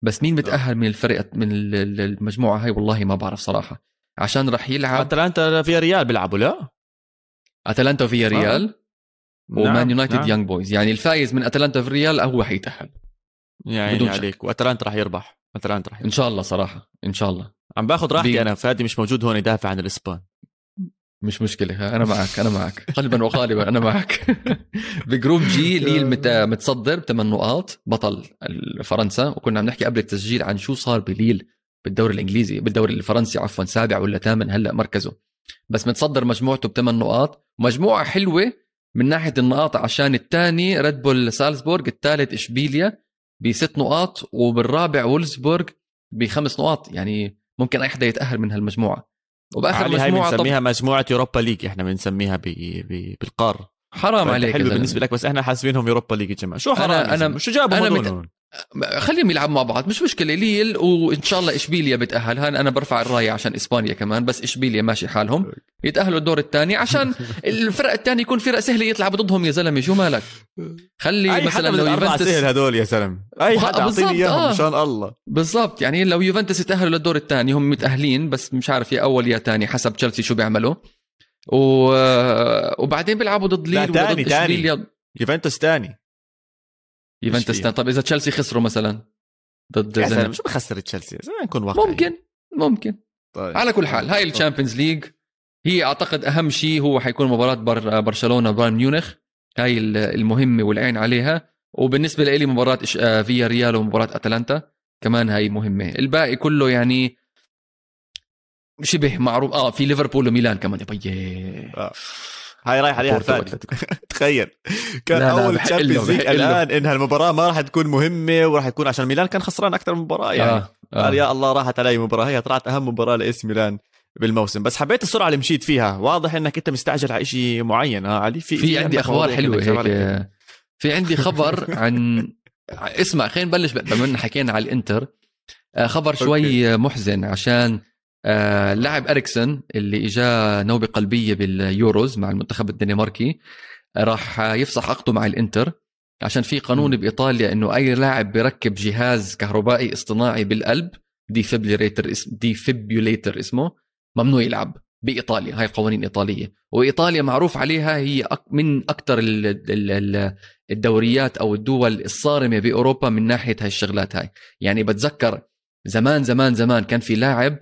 [SPEAKER 2] بس مين متأهل من الفرق من ال- ال- المجموعة هاي؟ والله ما بعرف صراحة. عشان رح يلعب
[SPEAKER 1] أتلانتا فيا ريال بيلعبوا لا؟
[SPEAKER 2] أتلانتا وفيا ريال ومان
[SPEAKER 1] نعم،
[SPEAKER 2] يونايتد
[SPEAKER 1] نعم.
[SPEAKER 2] يونج بويز يعني الفايز من أتلانتا فيا ريال هو حيتأهل.
[SPEAKER 1] يعني
[SPEAKER 2] بدون شك.
[SPEAKER 1] عليك وأتلانتا راح يربح. أتلانتا راح
[SPEAKER 2] إن
[SPEAKER 1] يربح.
[SPEAKER 2] شاء الله صراحة. إن شاء الله.
[SPEAKER 1] عم باخذ راحتي
[SPEAKER 2] بي-
[SPEAKER 1] أنا فادي مش موجود هون يدافع عن الإسبان.
[SPEAKER 2] مش مشكلة أنا معك أنا معك. قلبا وقالبا أنا معك. ب Group G ليل مت- متصدر بثمان نقاط بطل فرنسا وكنا عم نحكي قبل التسجيل عن شو صار بليل بالدوري الإنجليزي بالدوري الفرنسي عفوا سابع ولا ثامن هلأ مركزه. بس متصدر مجموعته بثمان نقاط. مجموعة حلوة من ناحية النقاط عشان الثاني ريد بول سالزبورغ الثالث إشبيليا بست نقاط وبالرابع وولفسبورغ بخمس نقاط. يعني ممكن أي حدا يتأهل من هالمجموعة. وباخر مجموعة طب
[SPEAKER 1] بنسميها مجموعة Europa League. إحنا بنسميها ب... ب... بالقار.
[SPEAKER 2] حرام عليك
[SPEAKER 1] حلو. بالنسبة لك بس إحنا حاسبينهم Europa League يا جماعة. شو حرام
[SPEAKER 2] أنا-
[SPEAKER 1] أنا شو جابوا
[SPEAKER 2] أنا مت-؟ خليهم يلعبوا مع بعض. مش مشكلة ليل وإن شاء الله إشبيليا بتأهل. هان أنا برفع الرايه عشان إسبانيا كمان بس إشبيليا ماشي حالهم. يتأهلوا الدور الثاني عشان الفرق الثاني يكون فرق سهله يطلع ضدهم يا زلمة. شو مالك؟ خلي مثلا لو
[SPEAKER 1] الاربعه سهل
[SPEAKER 2] يوفنتوس
[SPEAKER 1] هدول يا زلمة.
[SPEAKER 2] أي
[SPEAKER 1] حدا أعطيني إياهم
[SPEAKER 2] آه.
[SPEAKER 1] مشان الله.
[SPEAKER 2] بالضبط. يعني لو يوفنتوس يتأهلوا للدور الثاني هم متأهلين بس مش عارف يا أول يا ثاني حسب تشيلسي شو بيعملوا. و... وبعدين بيلعبوا ضد
[SPEAKER 1] لا،
[SPEAKER 2] ليل ضد
[SPEAKER 1] تاني.
[SPEAKER 2] إشبيليا.
[SPEAKER 1] يوفنتوس ثاني.
[SPEAKER 2] يوفنتوس
[SPEAKER 1] فيها.
[SPEAKER 2] طب إذا تشيلسي خسروا مثلا ضد
[SPEAKER 1] يا زلمه. شو بخسر تشيلسي؟ نكون واقعي
[SPEAKER 2] ممكن ممكن.
[SPEAKER 1] طيب.
[SPEAKER 2] على كل حال هاي ال Champions League. هي أعتقد أهم شيء هو حيكون مباراة بر برشلونة بايرن ميونخ. هاي ال- المهمة والعين عليها. وبالنسبة لي مباراة آه، فيا ريال ومباراة أتلانتا كمان هاي مهمة الباقي كله يعني شبه معروف آه في ليفربول وميلان كمان يا
[SPEAKER 1] آه. هاي رايح عليها. تخيل كان
[SPEAKER 2] لا، لا،
[SPEAKER 1] أول
[SPEAKER 2] Champions League.
[SPEAKER 1] الآن انها المباراه ما راح تكون مهمة وراح يكون عشان ميلان كان خسران أكثر من مباراة يعني
[SPEAKER 2] آه.
[SPEAKER 1] قال
[SPEAKER 2] آه.
[SPEAKER 1] يا الله راحت علي مباراة هي طلعت أهم مباراة لاس ميلان بالموسم بس حبيت السرعة اللي مشيت فيها واضح إنك أنت مستعجل على شيء معين ها علي في
[SPEAKER 2] في عندي
[SPEAKER 1] أخبار حلوة
[SPEAKER 2] هيك. في عندي خبر عن اسمع خلينا نبلش بما اننا حكينا على الإنتر. آه، خبر شوي محزن عشان آه، اللاعب إريكسون اللي اجاه نوبة قلبية باليوروز مع المنتخب الدنماركي آه، راح يفسخ عقده مع الإنتر عشان في قانون. بإيطاليا إنه أي لاعب بيركب جهاز كهربائي اصطناعي بالقلب defibrillator defibrillator اسمه ممنوع يلعب بإيطاليا هاي قوانين إيطالية. وإيطاليا معروف عليها هي من أكثر ال- ال- ال- الدوريات أو الدول الصارمة بأوروبا من ناحية هاي الشغلات هاي. يعني بتذكر زمان زمان زمان كان في لاعب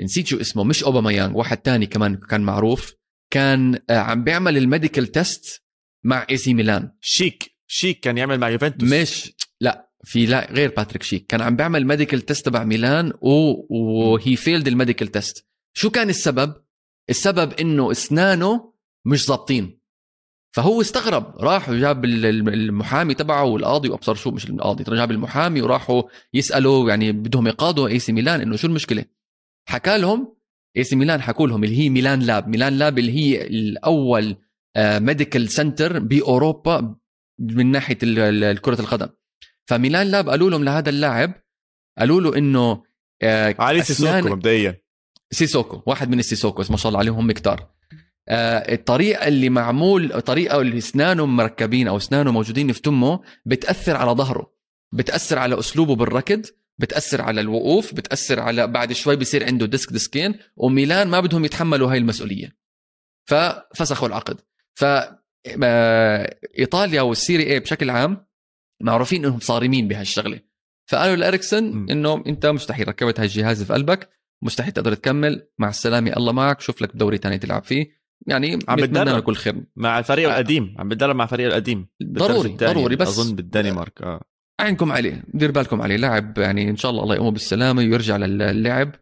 [SPEAKER 2] نسيت شو اسمه مش أوباميانغ واحد تاني كمان كان معروف كان آه، عم بيعمل ال medical test مع إي سي ميلان.
[SPEAKER 1] شيك شيك كان يعمل مع يوفنتوس.
[SPEAKER 2] مش لا في لا غير باتريك شيك. كان عم بيعمل medical test تبع ميلان و وهي failed ال medical test شو كان السبب؟ السبب إنه إسنانه مش ظابطين. فهو استغرب راح وجاب ال- ال- المحامي تبعه والقاضي وأبصر شو مش القاضي جاب المحامي وراحوا يسألوا يعني بدهم يقاضوا إي سي ميلان إنه شو المشكلة؟ حكى لهم إي سي ميلان حكوا لهم اللي هي ميلان لاب ميلان لاب اللي هي الأول medical center بأوروبا من ناحية كرة القدم. فميلان لاب قالوا لهم لهذا اللاعب قالوا له إنه آه،
[SPEAKER 1] علي سيسوكو مبدئيا.
[SPEAKER 2] سيسوكو واحد من السيسوكوس ما شاء الله عليهم هم كتار. آه، الطريقة اللي معمول الطريقة اللي اسنانه مركبين أو اسنانه موجودين في تمه بتأثر على ظهره بتأثر على أسلوبه بالركض بتأثر على الوقوف بتأثر على بعد شوي بصير عنده ديسك ديسكين وميلان ما بدهم يتحملوا هاي المسؤولية. ففسخوا العقد. ف آه، إيطاليا والسيري اي بشكل عام معروفين إنهم صارمين بهالشغلة. فقالوا لاريكسون. إنه أنت مستحيل ركبت هالجهاز في قلبك مستحيل تقدر تكمل مع السلامة الله معك شوف لك دوري تاني تلعب فيه. يعني
[SPEAKER 1] عم
[SPEAKER 2] بتمنى
[SPEAKER 1] بتدرب.
[SPEAKER 2] له كل خير.
[SPEAKER 1] مع الفريق
[SPEAKER 2] آه.
[SPEAKER 1] القديم عم بتدرب مع الفريق القديم.
[SPEAKER 2] ضروري ضروري بس
[SPEAKER 1] أظن بالدنمارك آه.
[SPEAKER 2] عينكم عليه دير بالكم عليه. لاعب يعني إن شاء الله الله يقومه بالسلامة ويرجع للعب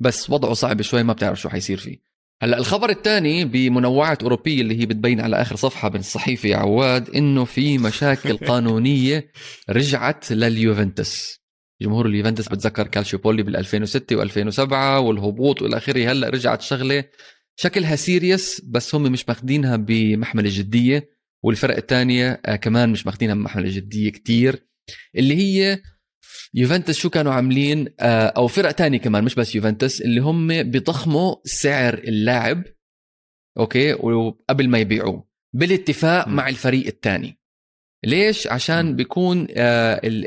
[SPEAKER 2] بس وضعه صعب شوي ما بتعرف شو حيصير فيه. هلأ الخبر الثاني بمنوعات أوروبية اللي هي بتبين على آخر صفحة بالصحيفه يا عواد إنه في مشاكل قانونية رجعت لليوفنتوس. جمهور اليوفنتوس بتذكر كالشيوبولي بال 2006 و2007 والهبوط والى آخره هلأ رجعت شغلة شكلها serious بس هم مش ماخذينها بمحمل الجديه والفرق الثانية آه، كمان مش ماخذينها بمحمل الجديه كتير. اللي هي يوفنتوس شو كانوا عاملين؟ آه، أو فرق تانية كمان مش بس يوفنتوس اللي هم بيضخموا سعر اللاعب أوكي؟ وقبل ما يبيعوه. بالاتفاق
[SPEAKER 1] م.
[SPEAKER 2] مع الفريق الثاني ليش؟ عشان. بيكون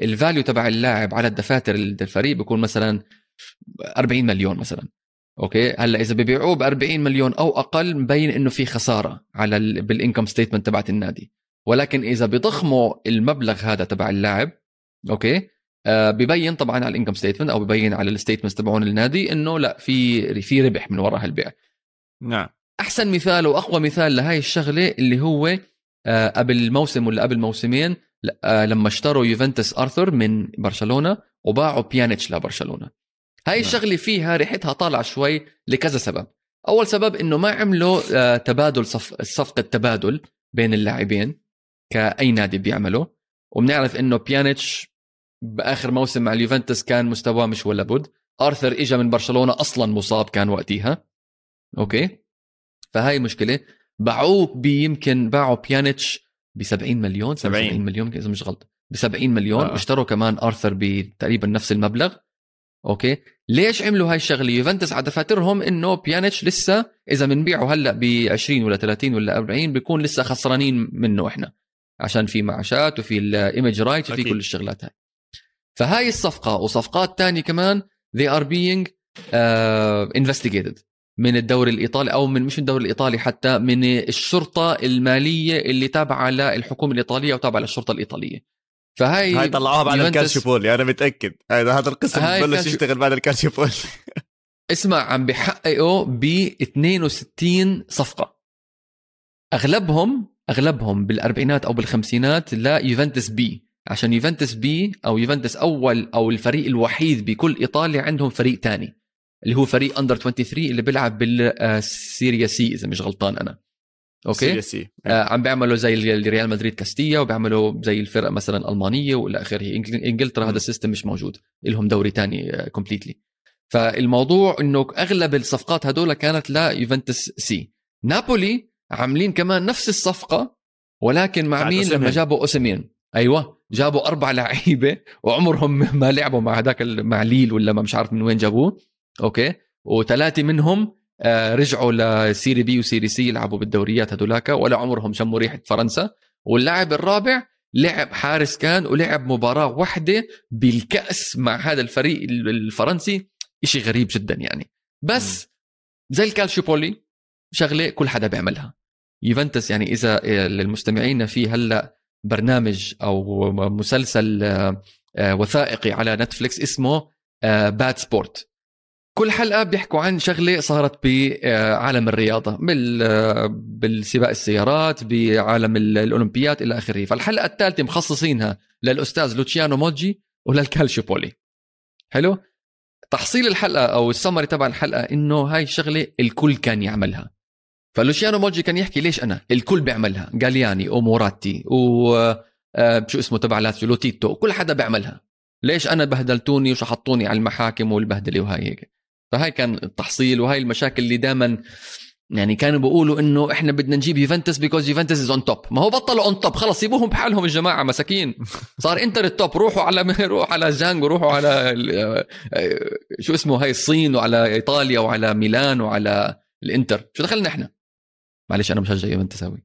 [SPEAKER 2] ال value تبع اللاعب على الدفاتر الفريق بيكون مثلا 40 مليون مثلا. أوكي؟ هلا إذا ببيعوه ب 40 مليون أو أقل مبين إنه في خسارة على ال... بال income statement تبعت النادي. ولكن إذا بيضخموا المبلغ هذا تبع اللاعب أوكي؟ آه ببين طبعا على ال income statement أو ببين على ال statements تبعون النادي إنه لا في في ربح من وراء هالبيع.
[SPEAKER 1] نعم.
[SPEAKER 2] أحسن مثال وأقوى مثال لهي الشغلة اللي هو آه، قبل موسم ولا قبل موسمين آه، لما اشتروا يوفنتوس أرثر من برشلونة وباعوا بيانيتش لبرشلونة. هاي
[SPEAKER 1] نعم.
[SPEAKER 2] الشغله فيها ريحتها طالعة شوي لكذا سبب. أول سبب إنه ما عملوا آه، تبادل صف... صفقة تبادل بين اللاعبين كأي نادي بيعمله وبنعرف إنه بيانيتش بآخر موسم مع اليوفنتوس كان مستواه مش ولا بد آرثر اجى من برشلونة أصلا مصاب كان وقتها أوكي؟ فهاي مشكلة. باعوه بيمكن باعوا بيانيتش ب 70 مليون
[SPEAKER 1] 70.
[SPEAKER 2] 70 مليون إذا مش غلط. ب 70 مليون.
[SPEAKER 1] آه.
[SPEAKER 2] واشتروا كمان آرثر بتقريبا نفس المبلغ. أوكي؟ ليش عملوا هاي الشغلة؟ يوفنتوس على دفاترهم إنه بيانيتش لسه إذا بنبيعه هلأ ب 20 ولا 30 ولا 40 بيكون لسه خسرانين منه إحنا. عشان في معاشات وفي ال image right
[SPEAKER 1] وفي.
[SPEAKER 2] كل الشغلات هاي. فهاي الصفقة وصفقات تانية كمان they are being uh, investigated من الدوري الإيطالي أو من مش من الدوري الإيطالي حتى من الشرطة المالية اللي تابعة للحكومة الإيطالية وتابعه للشرطة الإيطالية. فهاي
[SPEAKER 1] هاي طلعوها بعد
[SPEAKER 2] يوفنتوس-
[SPEAKER 1] الكالشيبولي أنا متأكد. هذا هذا القسم بلش يشتغل بعد الكالشيبولي
[SPEAKER 2] اسمع عم بحققوا ب 62 صفقة. اغلبهم أغلبهم بالأربعينات أو بالخمسينات ليوفنتوس بي. عشان يوفنتوس بي أو يوفنتوس أول أو الفريق الوحيد بكل إيطاليا عندهم فريق تاني اللي هو فريق under 23 اللي بيلعب بالسيري سي إذا مش غلطان أنا. أوكي؟
[SPEAKER 1] سيري سي.
[SPEAKER 2] آه عم بيعملوا زي ال- ريال مدريد كاستيا وبيعملوا زي الفرق مثلا ألمانية وإلى آخره.
[SPEAKER 1] إنجلترا.
[SPEAKER 2] هذا ال system مش موجود لهم دوري تاني completely فالموضوع إنه أغلب الصفقات هدول كانت ليوفنتوس سي نابولي عاملين كمان نفس الصفقة ولكن مع مين. لما جابوا أوسيمين. أيوه جابوا أربع لعيبة وعمرهم ما لعبوا مع هذاك مع ليل ولا ما مش عارف من وين جابوه. أوكي؟ وثلاثة منهم آه، رجعوا لسيري بي وسيري سي يلعبوا بالدوريات هدولاك ولا عمرهم شموا ريحة فرنسا. واللاعب الرابع لعب حارس كان ولعب مباراة واحدة بالكأس مع هذا الفريق الفرنسي. إشي غريب جدا يعني. بس زي الكالشيوبولي شغلة كل حدا بيعملها. يوفنتوس يعني إذا للمستمعين في هلأ برنامج أو مسلسل آه، آه، وثائقي على نتفليكس اسمه باد سبورت. كل حلقة بيحكوا عن شغلة صارت بعالم الرياضة بال بالسباق السيارات بعالم ال- الاولمبيات إلى آخره. فالحلقة الثالثة مخصصينها للأستاذ لوتشيانو موجي وللكالشيوبولي حلو؟ تحصيل الحلقة أو السمري تبع الحلقة إنه هاي الشغلة الكل كان يعملها. فلوشيانو موجي كان يحكي ليش أنا الكل بيعملها؟ جالياني وموراتي و آه، شو اسمه تبع لاتسيو لوتيتو كل حدا بيعملها. ليش أنا بهدلتوني وشحطوني على المحاكم والبهدلة وهاي هيك؟ فهاي كان التحصيل وهاي المشاكل اللي دائما يعني كانوا بيقولوا إنه إحنا بدنا نجيب يوفنتوس because يوفنتوس is on top ما هو بطلوا on top خلص سيبوهم بحالهم الجماعة مساكين. صار انتر ال top روحوا على روحوا على جانجو روحوا على ال- آه، شو اسمه هاي الصين وعلى إيطاليا وعلى ميلان وعلى الإنتر. شو دخلنا إحنا؟ معلش أنا مشجع يوفنتوس أوي.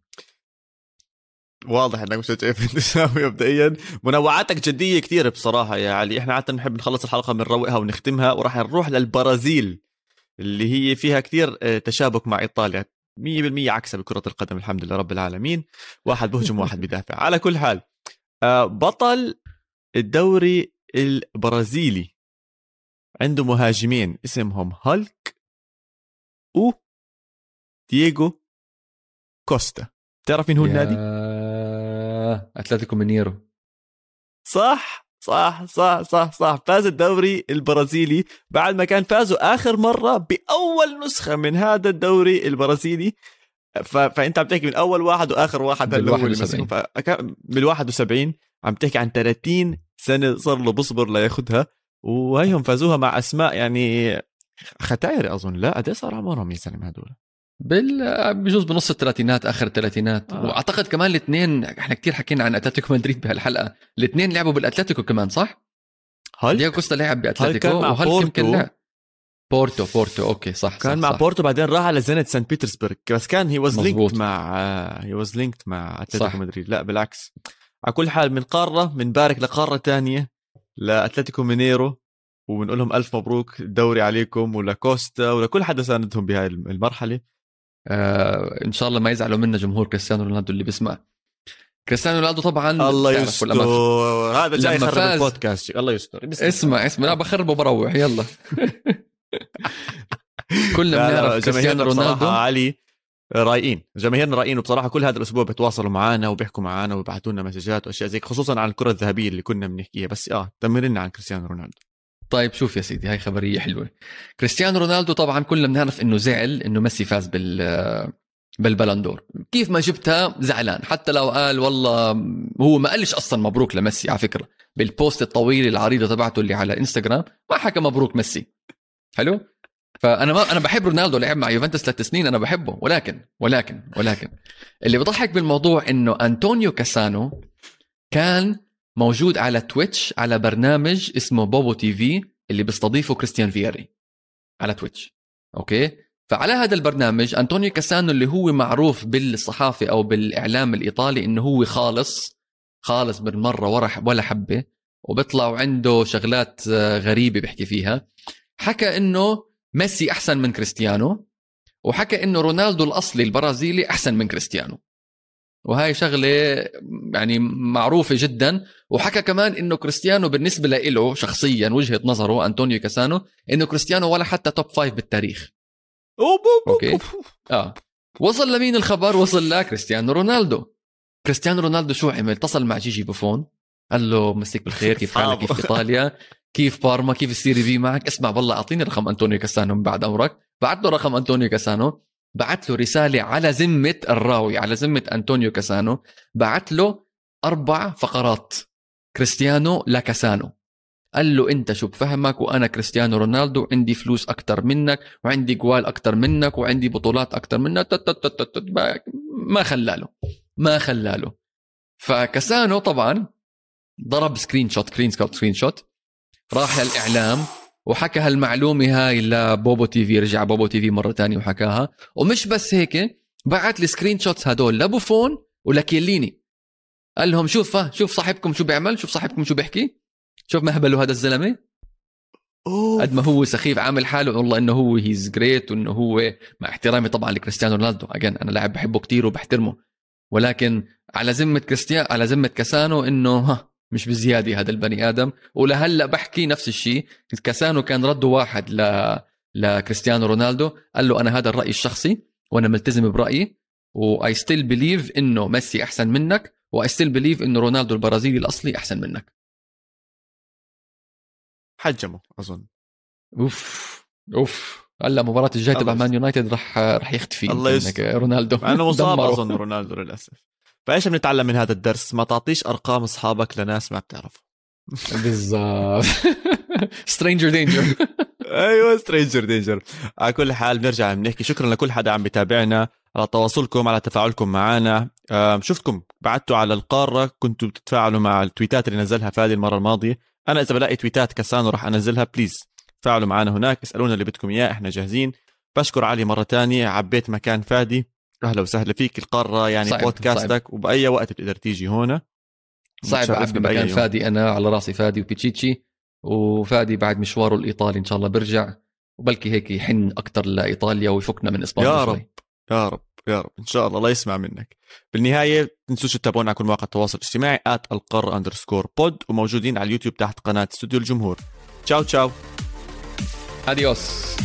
[SPEAKER 1] واضح إنك مش تساوي مبدئيا. منوعاتك جدية كثير بصراحة يا علي إحنا عادة نحب نخلص الحلقة بنروقها ونختمها وراح نروح للبرازيل اللي هي فيها كثير آه، تشابك مع إيطاليا. 100% عكسها بكرة القدم الحمد لله رب العالمين. واحد بهجم واحد بدافع. على كل حال آه، بطل الدوري البرازيلي عنده مهاجمين اسمهم هالك و دييغو كوستا. تعرف مين هو النادي؟
[SPEAKER 2] أتلتيكو مينيرو.
[SPEAKER 1] صح صح صح صح صح. فاز الدوري البرازيلي بعد ما كان فازوا آخر مرة بأول نسخة من هذا الدوري البرازيلي. ف... فأنت عم تحكي من أول واحد وآخر واحد
[SPEAKER 2] بال
[SPEAKER 1] هلا هو اللي
[SPEAKER 2] 71.
[SPEAKER 1] مسكهم. فكان بال 71 عم تحكي عن 30 سنة صار له بصبر لياخذها وهيهم فازوها مع أسماء يعني ختايري أظن. لا قد إيه صار عمرهم يا زلمه هدول؟
[SPEAKER 2] بال بجوز بنص الثلاثينات آخر الثلاثينات
[SPEAKER 1] آه.
[SPEAKER 2] وأعتقد كمان الاثنين إحنا كتير حكينا عن أتلتيكو مدريد بهالحلقة الاثنين لعبوا بالأتلتيكو كمان صح؟
[SPEAKER 1] هل
[SPEAKER 2] دياغو كوستا لعب بأتلتيكو
[SPEAKER 1] كان مع
[SPEAKER 2] وهل يمكن
[SPEAKER 1] بورتو.
[SPEAKER 2] لعب بورتو بورتو أوكي صح
[SPEAKER 1] كان
[SPEAKER 2] صح
[SPEAKER 1] مع
[SPEAKER 2] صح.
[SPEAKER 1] بورتو بعدين راح على زنت سان بيترسبرغ بس كان he
[SPEAKER 2] was.
[SPEAKER 1] linked مع he was linked مع أتلتيكو
[SPEAKER 2] صح.
[SPEAKER 1] مدريد لا بالعكس على كل حال من قارة بنبارك لقارة تانية لأتلتيكو مينيرو وبنقول لهم ألف مبروك الدوري عليكم ولكوستا ولكل حدا ساندهم بهاي المرحلة
[SPEAKER 2] آه إن شاء الله ما يزعلوا منا جمهور كريستيانو رونالدو اللي بيسمع. كريستيانو رونالدو طبعا
[SPEAKER 1] الله يستر. هذا جاي يخرب البودكاست. الله يستر.
[SPEAKER 2] اسمع اسمع. لا بخرب وبروح. يلا. كلنا بنعرف كريستيانو رونالدو.
[SPEAKER 1] علي رايقين. جماهيرنا رايقين وبصراحة كل هذا الأسبوع بيتواصلوا معنا وبيحكوا معنا ويبعثوا لنا messages وأشياء زي خصوصا عن الكرة الذهبية اللي كنا بنحكيها. بس آه دمر لنا عن كريستيانو رونالدو.
[SPEAKER 2] طيب شوف يا سيدي هاي خبرية حلوة. كريستيانو رونالدو طبعا كلنا بنعرف إنه زعل إنه ميسي فاز بال بال Ballon d'Or كيف ما جبتها زعلان حتى لو قال والله هو ما قالش أصلا مبروك لميسي على فكرة. بال post الطويل العريضة تبعته اللي على إنستغرام ما حكى مبروك ميسي. حلو؟ فأنا ما أنا بحب رونالدو لعب مع يوفنتوس ثلاث سنين أنا بحبه ولكن ولكن ولكن. اللي بضحك بالموضوع إنه أنطونيو كاسانو كان موجود على تويتش على برنامج اسمه بوبو تي في اللي بيستضيفه كريستيان فياري على تويتش أوكي؟ فعلى هذا البرنامج أنطونيو كاسانو اللي هو معروف بالصحافة أو بالإعلام الإيطالي إنه هو خالص خالص بالمرة ورا ولا حبة وبيطلع وعنده شغلات آه، غريبة بيحكي فيها. حكى إنه ميسي أحسن من كريستيانو وحكى إنه رونالدو الأصلي البرازيلي أحسن من كريستيانو. وهاي شغلة يعني معروفة جدا. وحكى كمان إنه كريستيانو بالنسبة له شخصيا وجهة نظره أنطونيو كاسانو إنه كريستيانو ولا حتى top five بالتاريخ.
[SPEAKER 1] أوف.
[SPEAKER 2] آه. وصل لمين الخبر؟ وصل لكريستيانو رونالدو. كريستيانو رونالدو شو عمل؟ اتصل مع جيجي بوفون قال له مسيك بالخير كيف حالك؟ كيف. إيطاليا؟ كيف بارما؟ كيف ال Serie B معك؟ اسمع والله أعطيني رقم أنطونيو كاسانو من بعد أمرك. بعت له رقم أنطونيو كاسانو. بعت له رسالة على ذمة الراوي على ذمة أنطونيو كاسانو بعت له أربع فقرات. كريستيانو لكاسانو قال له أنت شو بفهمك؟ وأنا كريستيانو رونالدو عندي فلوس أكثر منك وعندي جوال أكثر منك وعندي بطولات أكثر منك ما خلاله ما خلاله فكاسانو طبعا ضرب screenshot screenshot screenshot راح للإعلام. وحكى هالمعلومة هاي لبوبو تي في رجع بوبو تي في مرة تانية وحكاها. ومش بس هيك بعت ال screenshots هدول لبوفون ولكيليني. قال لهم شوف ها شوف صاحبكم شو بيعمل شوف صاحبكم شو بيحكي. شوف مهبله هذا
[SPEAKER 1] الزلمة.
[SPEAKER 2] قد ما هو سخيف عامل حاله والله إنه هو he's great وإنه هو مع احترامي طبعا لكريستيانو رونالدو. again أنا لاعب بحبه كتير وبحترمه. ولكن على ذمة كريستيان على ذمة كاسانو إنه ها مش بزيادة هذا البني آدم. ولهلأ بحكي نفس الشيء. كاسانو كان رده واحد ل لكريستيانو رونالدو. قال له أنا هذا الرأي الشخصي وأنا ملتزم برأيي. و I still believe إنه ميسي أحسن منك. و I still believe إنه رونالدو البرازيلي الأصلي أحسن منك.
[SPEAKER 1] حجمه أظن.
[SPEAKER 2] أوف أوف. هلأ المباراة الجاية تبع مان يونايتد رح رح يختفي
[SPEAKER 1] الله يستر.
[SPEAKER 2] رونالدو.
[SPEAKER 1] إنه مصاب. أظن رونالدو للأسف. فايش بنتعلم من هذا الدرس؟ ما تعطيش أرقام أصحابك لناس ما بتعرفهم.
[SPEAKER 2] بالضبط. stranger danger
[SPEAKER 1] أيوه stranger danger على كل حال بنرجع بنحكي. شكرا لكل حدا عم بتابعنا على تواصلكم على تفاعلكم معنا. شفتكم. بعتوا على القارة. كنتوا بتتفاعلوا مع التويتات اللي نزلها فادي المرة الماضية. أنا إذا بلاقي تويتات كاسانو راح أنزلها please تفاعلوا معنا هناك. اسألونا اللي بدكم إياه إحنا جاهزين. بشكر علي مرة تانية. عبيت مكان فادي. أهلا وسهلا فيك. القارة يعني
[SPEAKER 2] صعب،
[SPEAKER 1] بودكاستك وبأي وقت بتقدر تيجي هون.
[SPEAKER 2] صعب
[SPEAKER 1] بأي
[SPEAKER 2] مكان. فادي أنا على راسي فادي وبيتشيتشي. وفادي بعد مشواره الإيطالي إن شاء الله بيرجع وبلكي هيك يحن أكثر لإيطاليا ويفكنا من إسبانيا
[SPEAKER 1] يا
[SPEAKER 2] شوي.
[SPEAKER 1] رب يا رب يا رب. إن شاء الله الله يسمع منك. بالنهاية تنسوش تتابعونا على كل مواقع التواصل الاجتماعي القارة underscore pod وموجودين على اليوتيوب تحت قناة استوديو الجمهور. ciao ciao.
[SPEAKER 2] adiós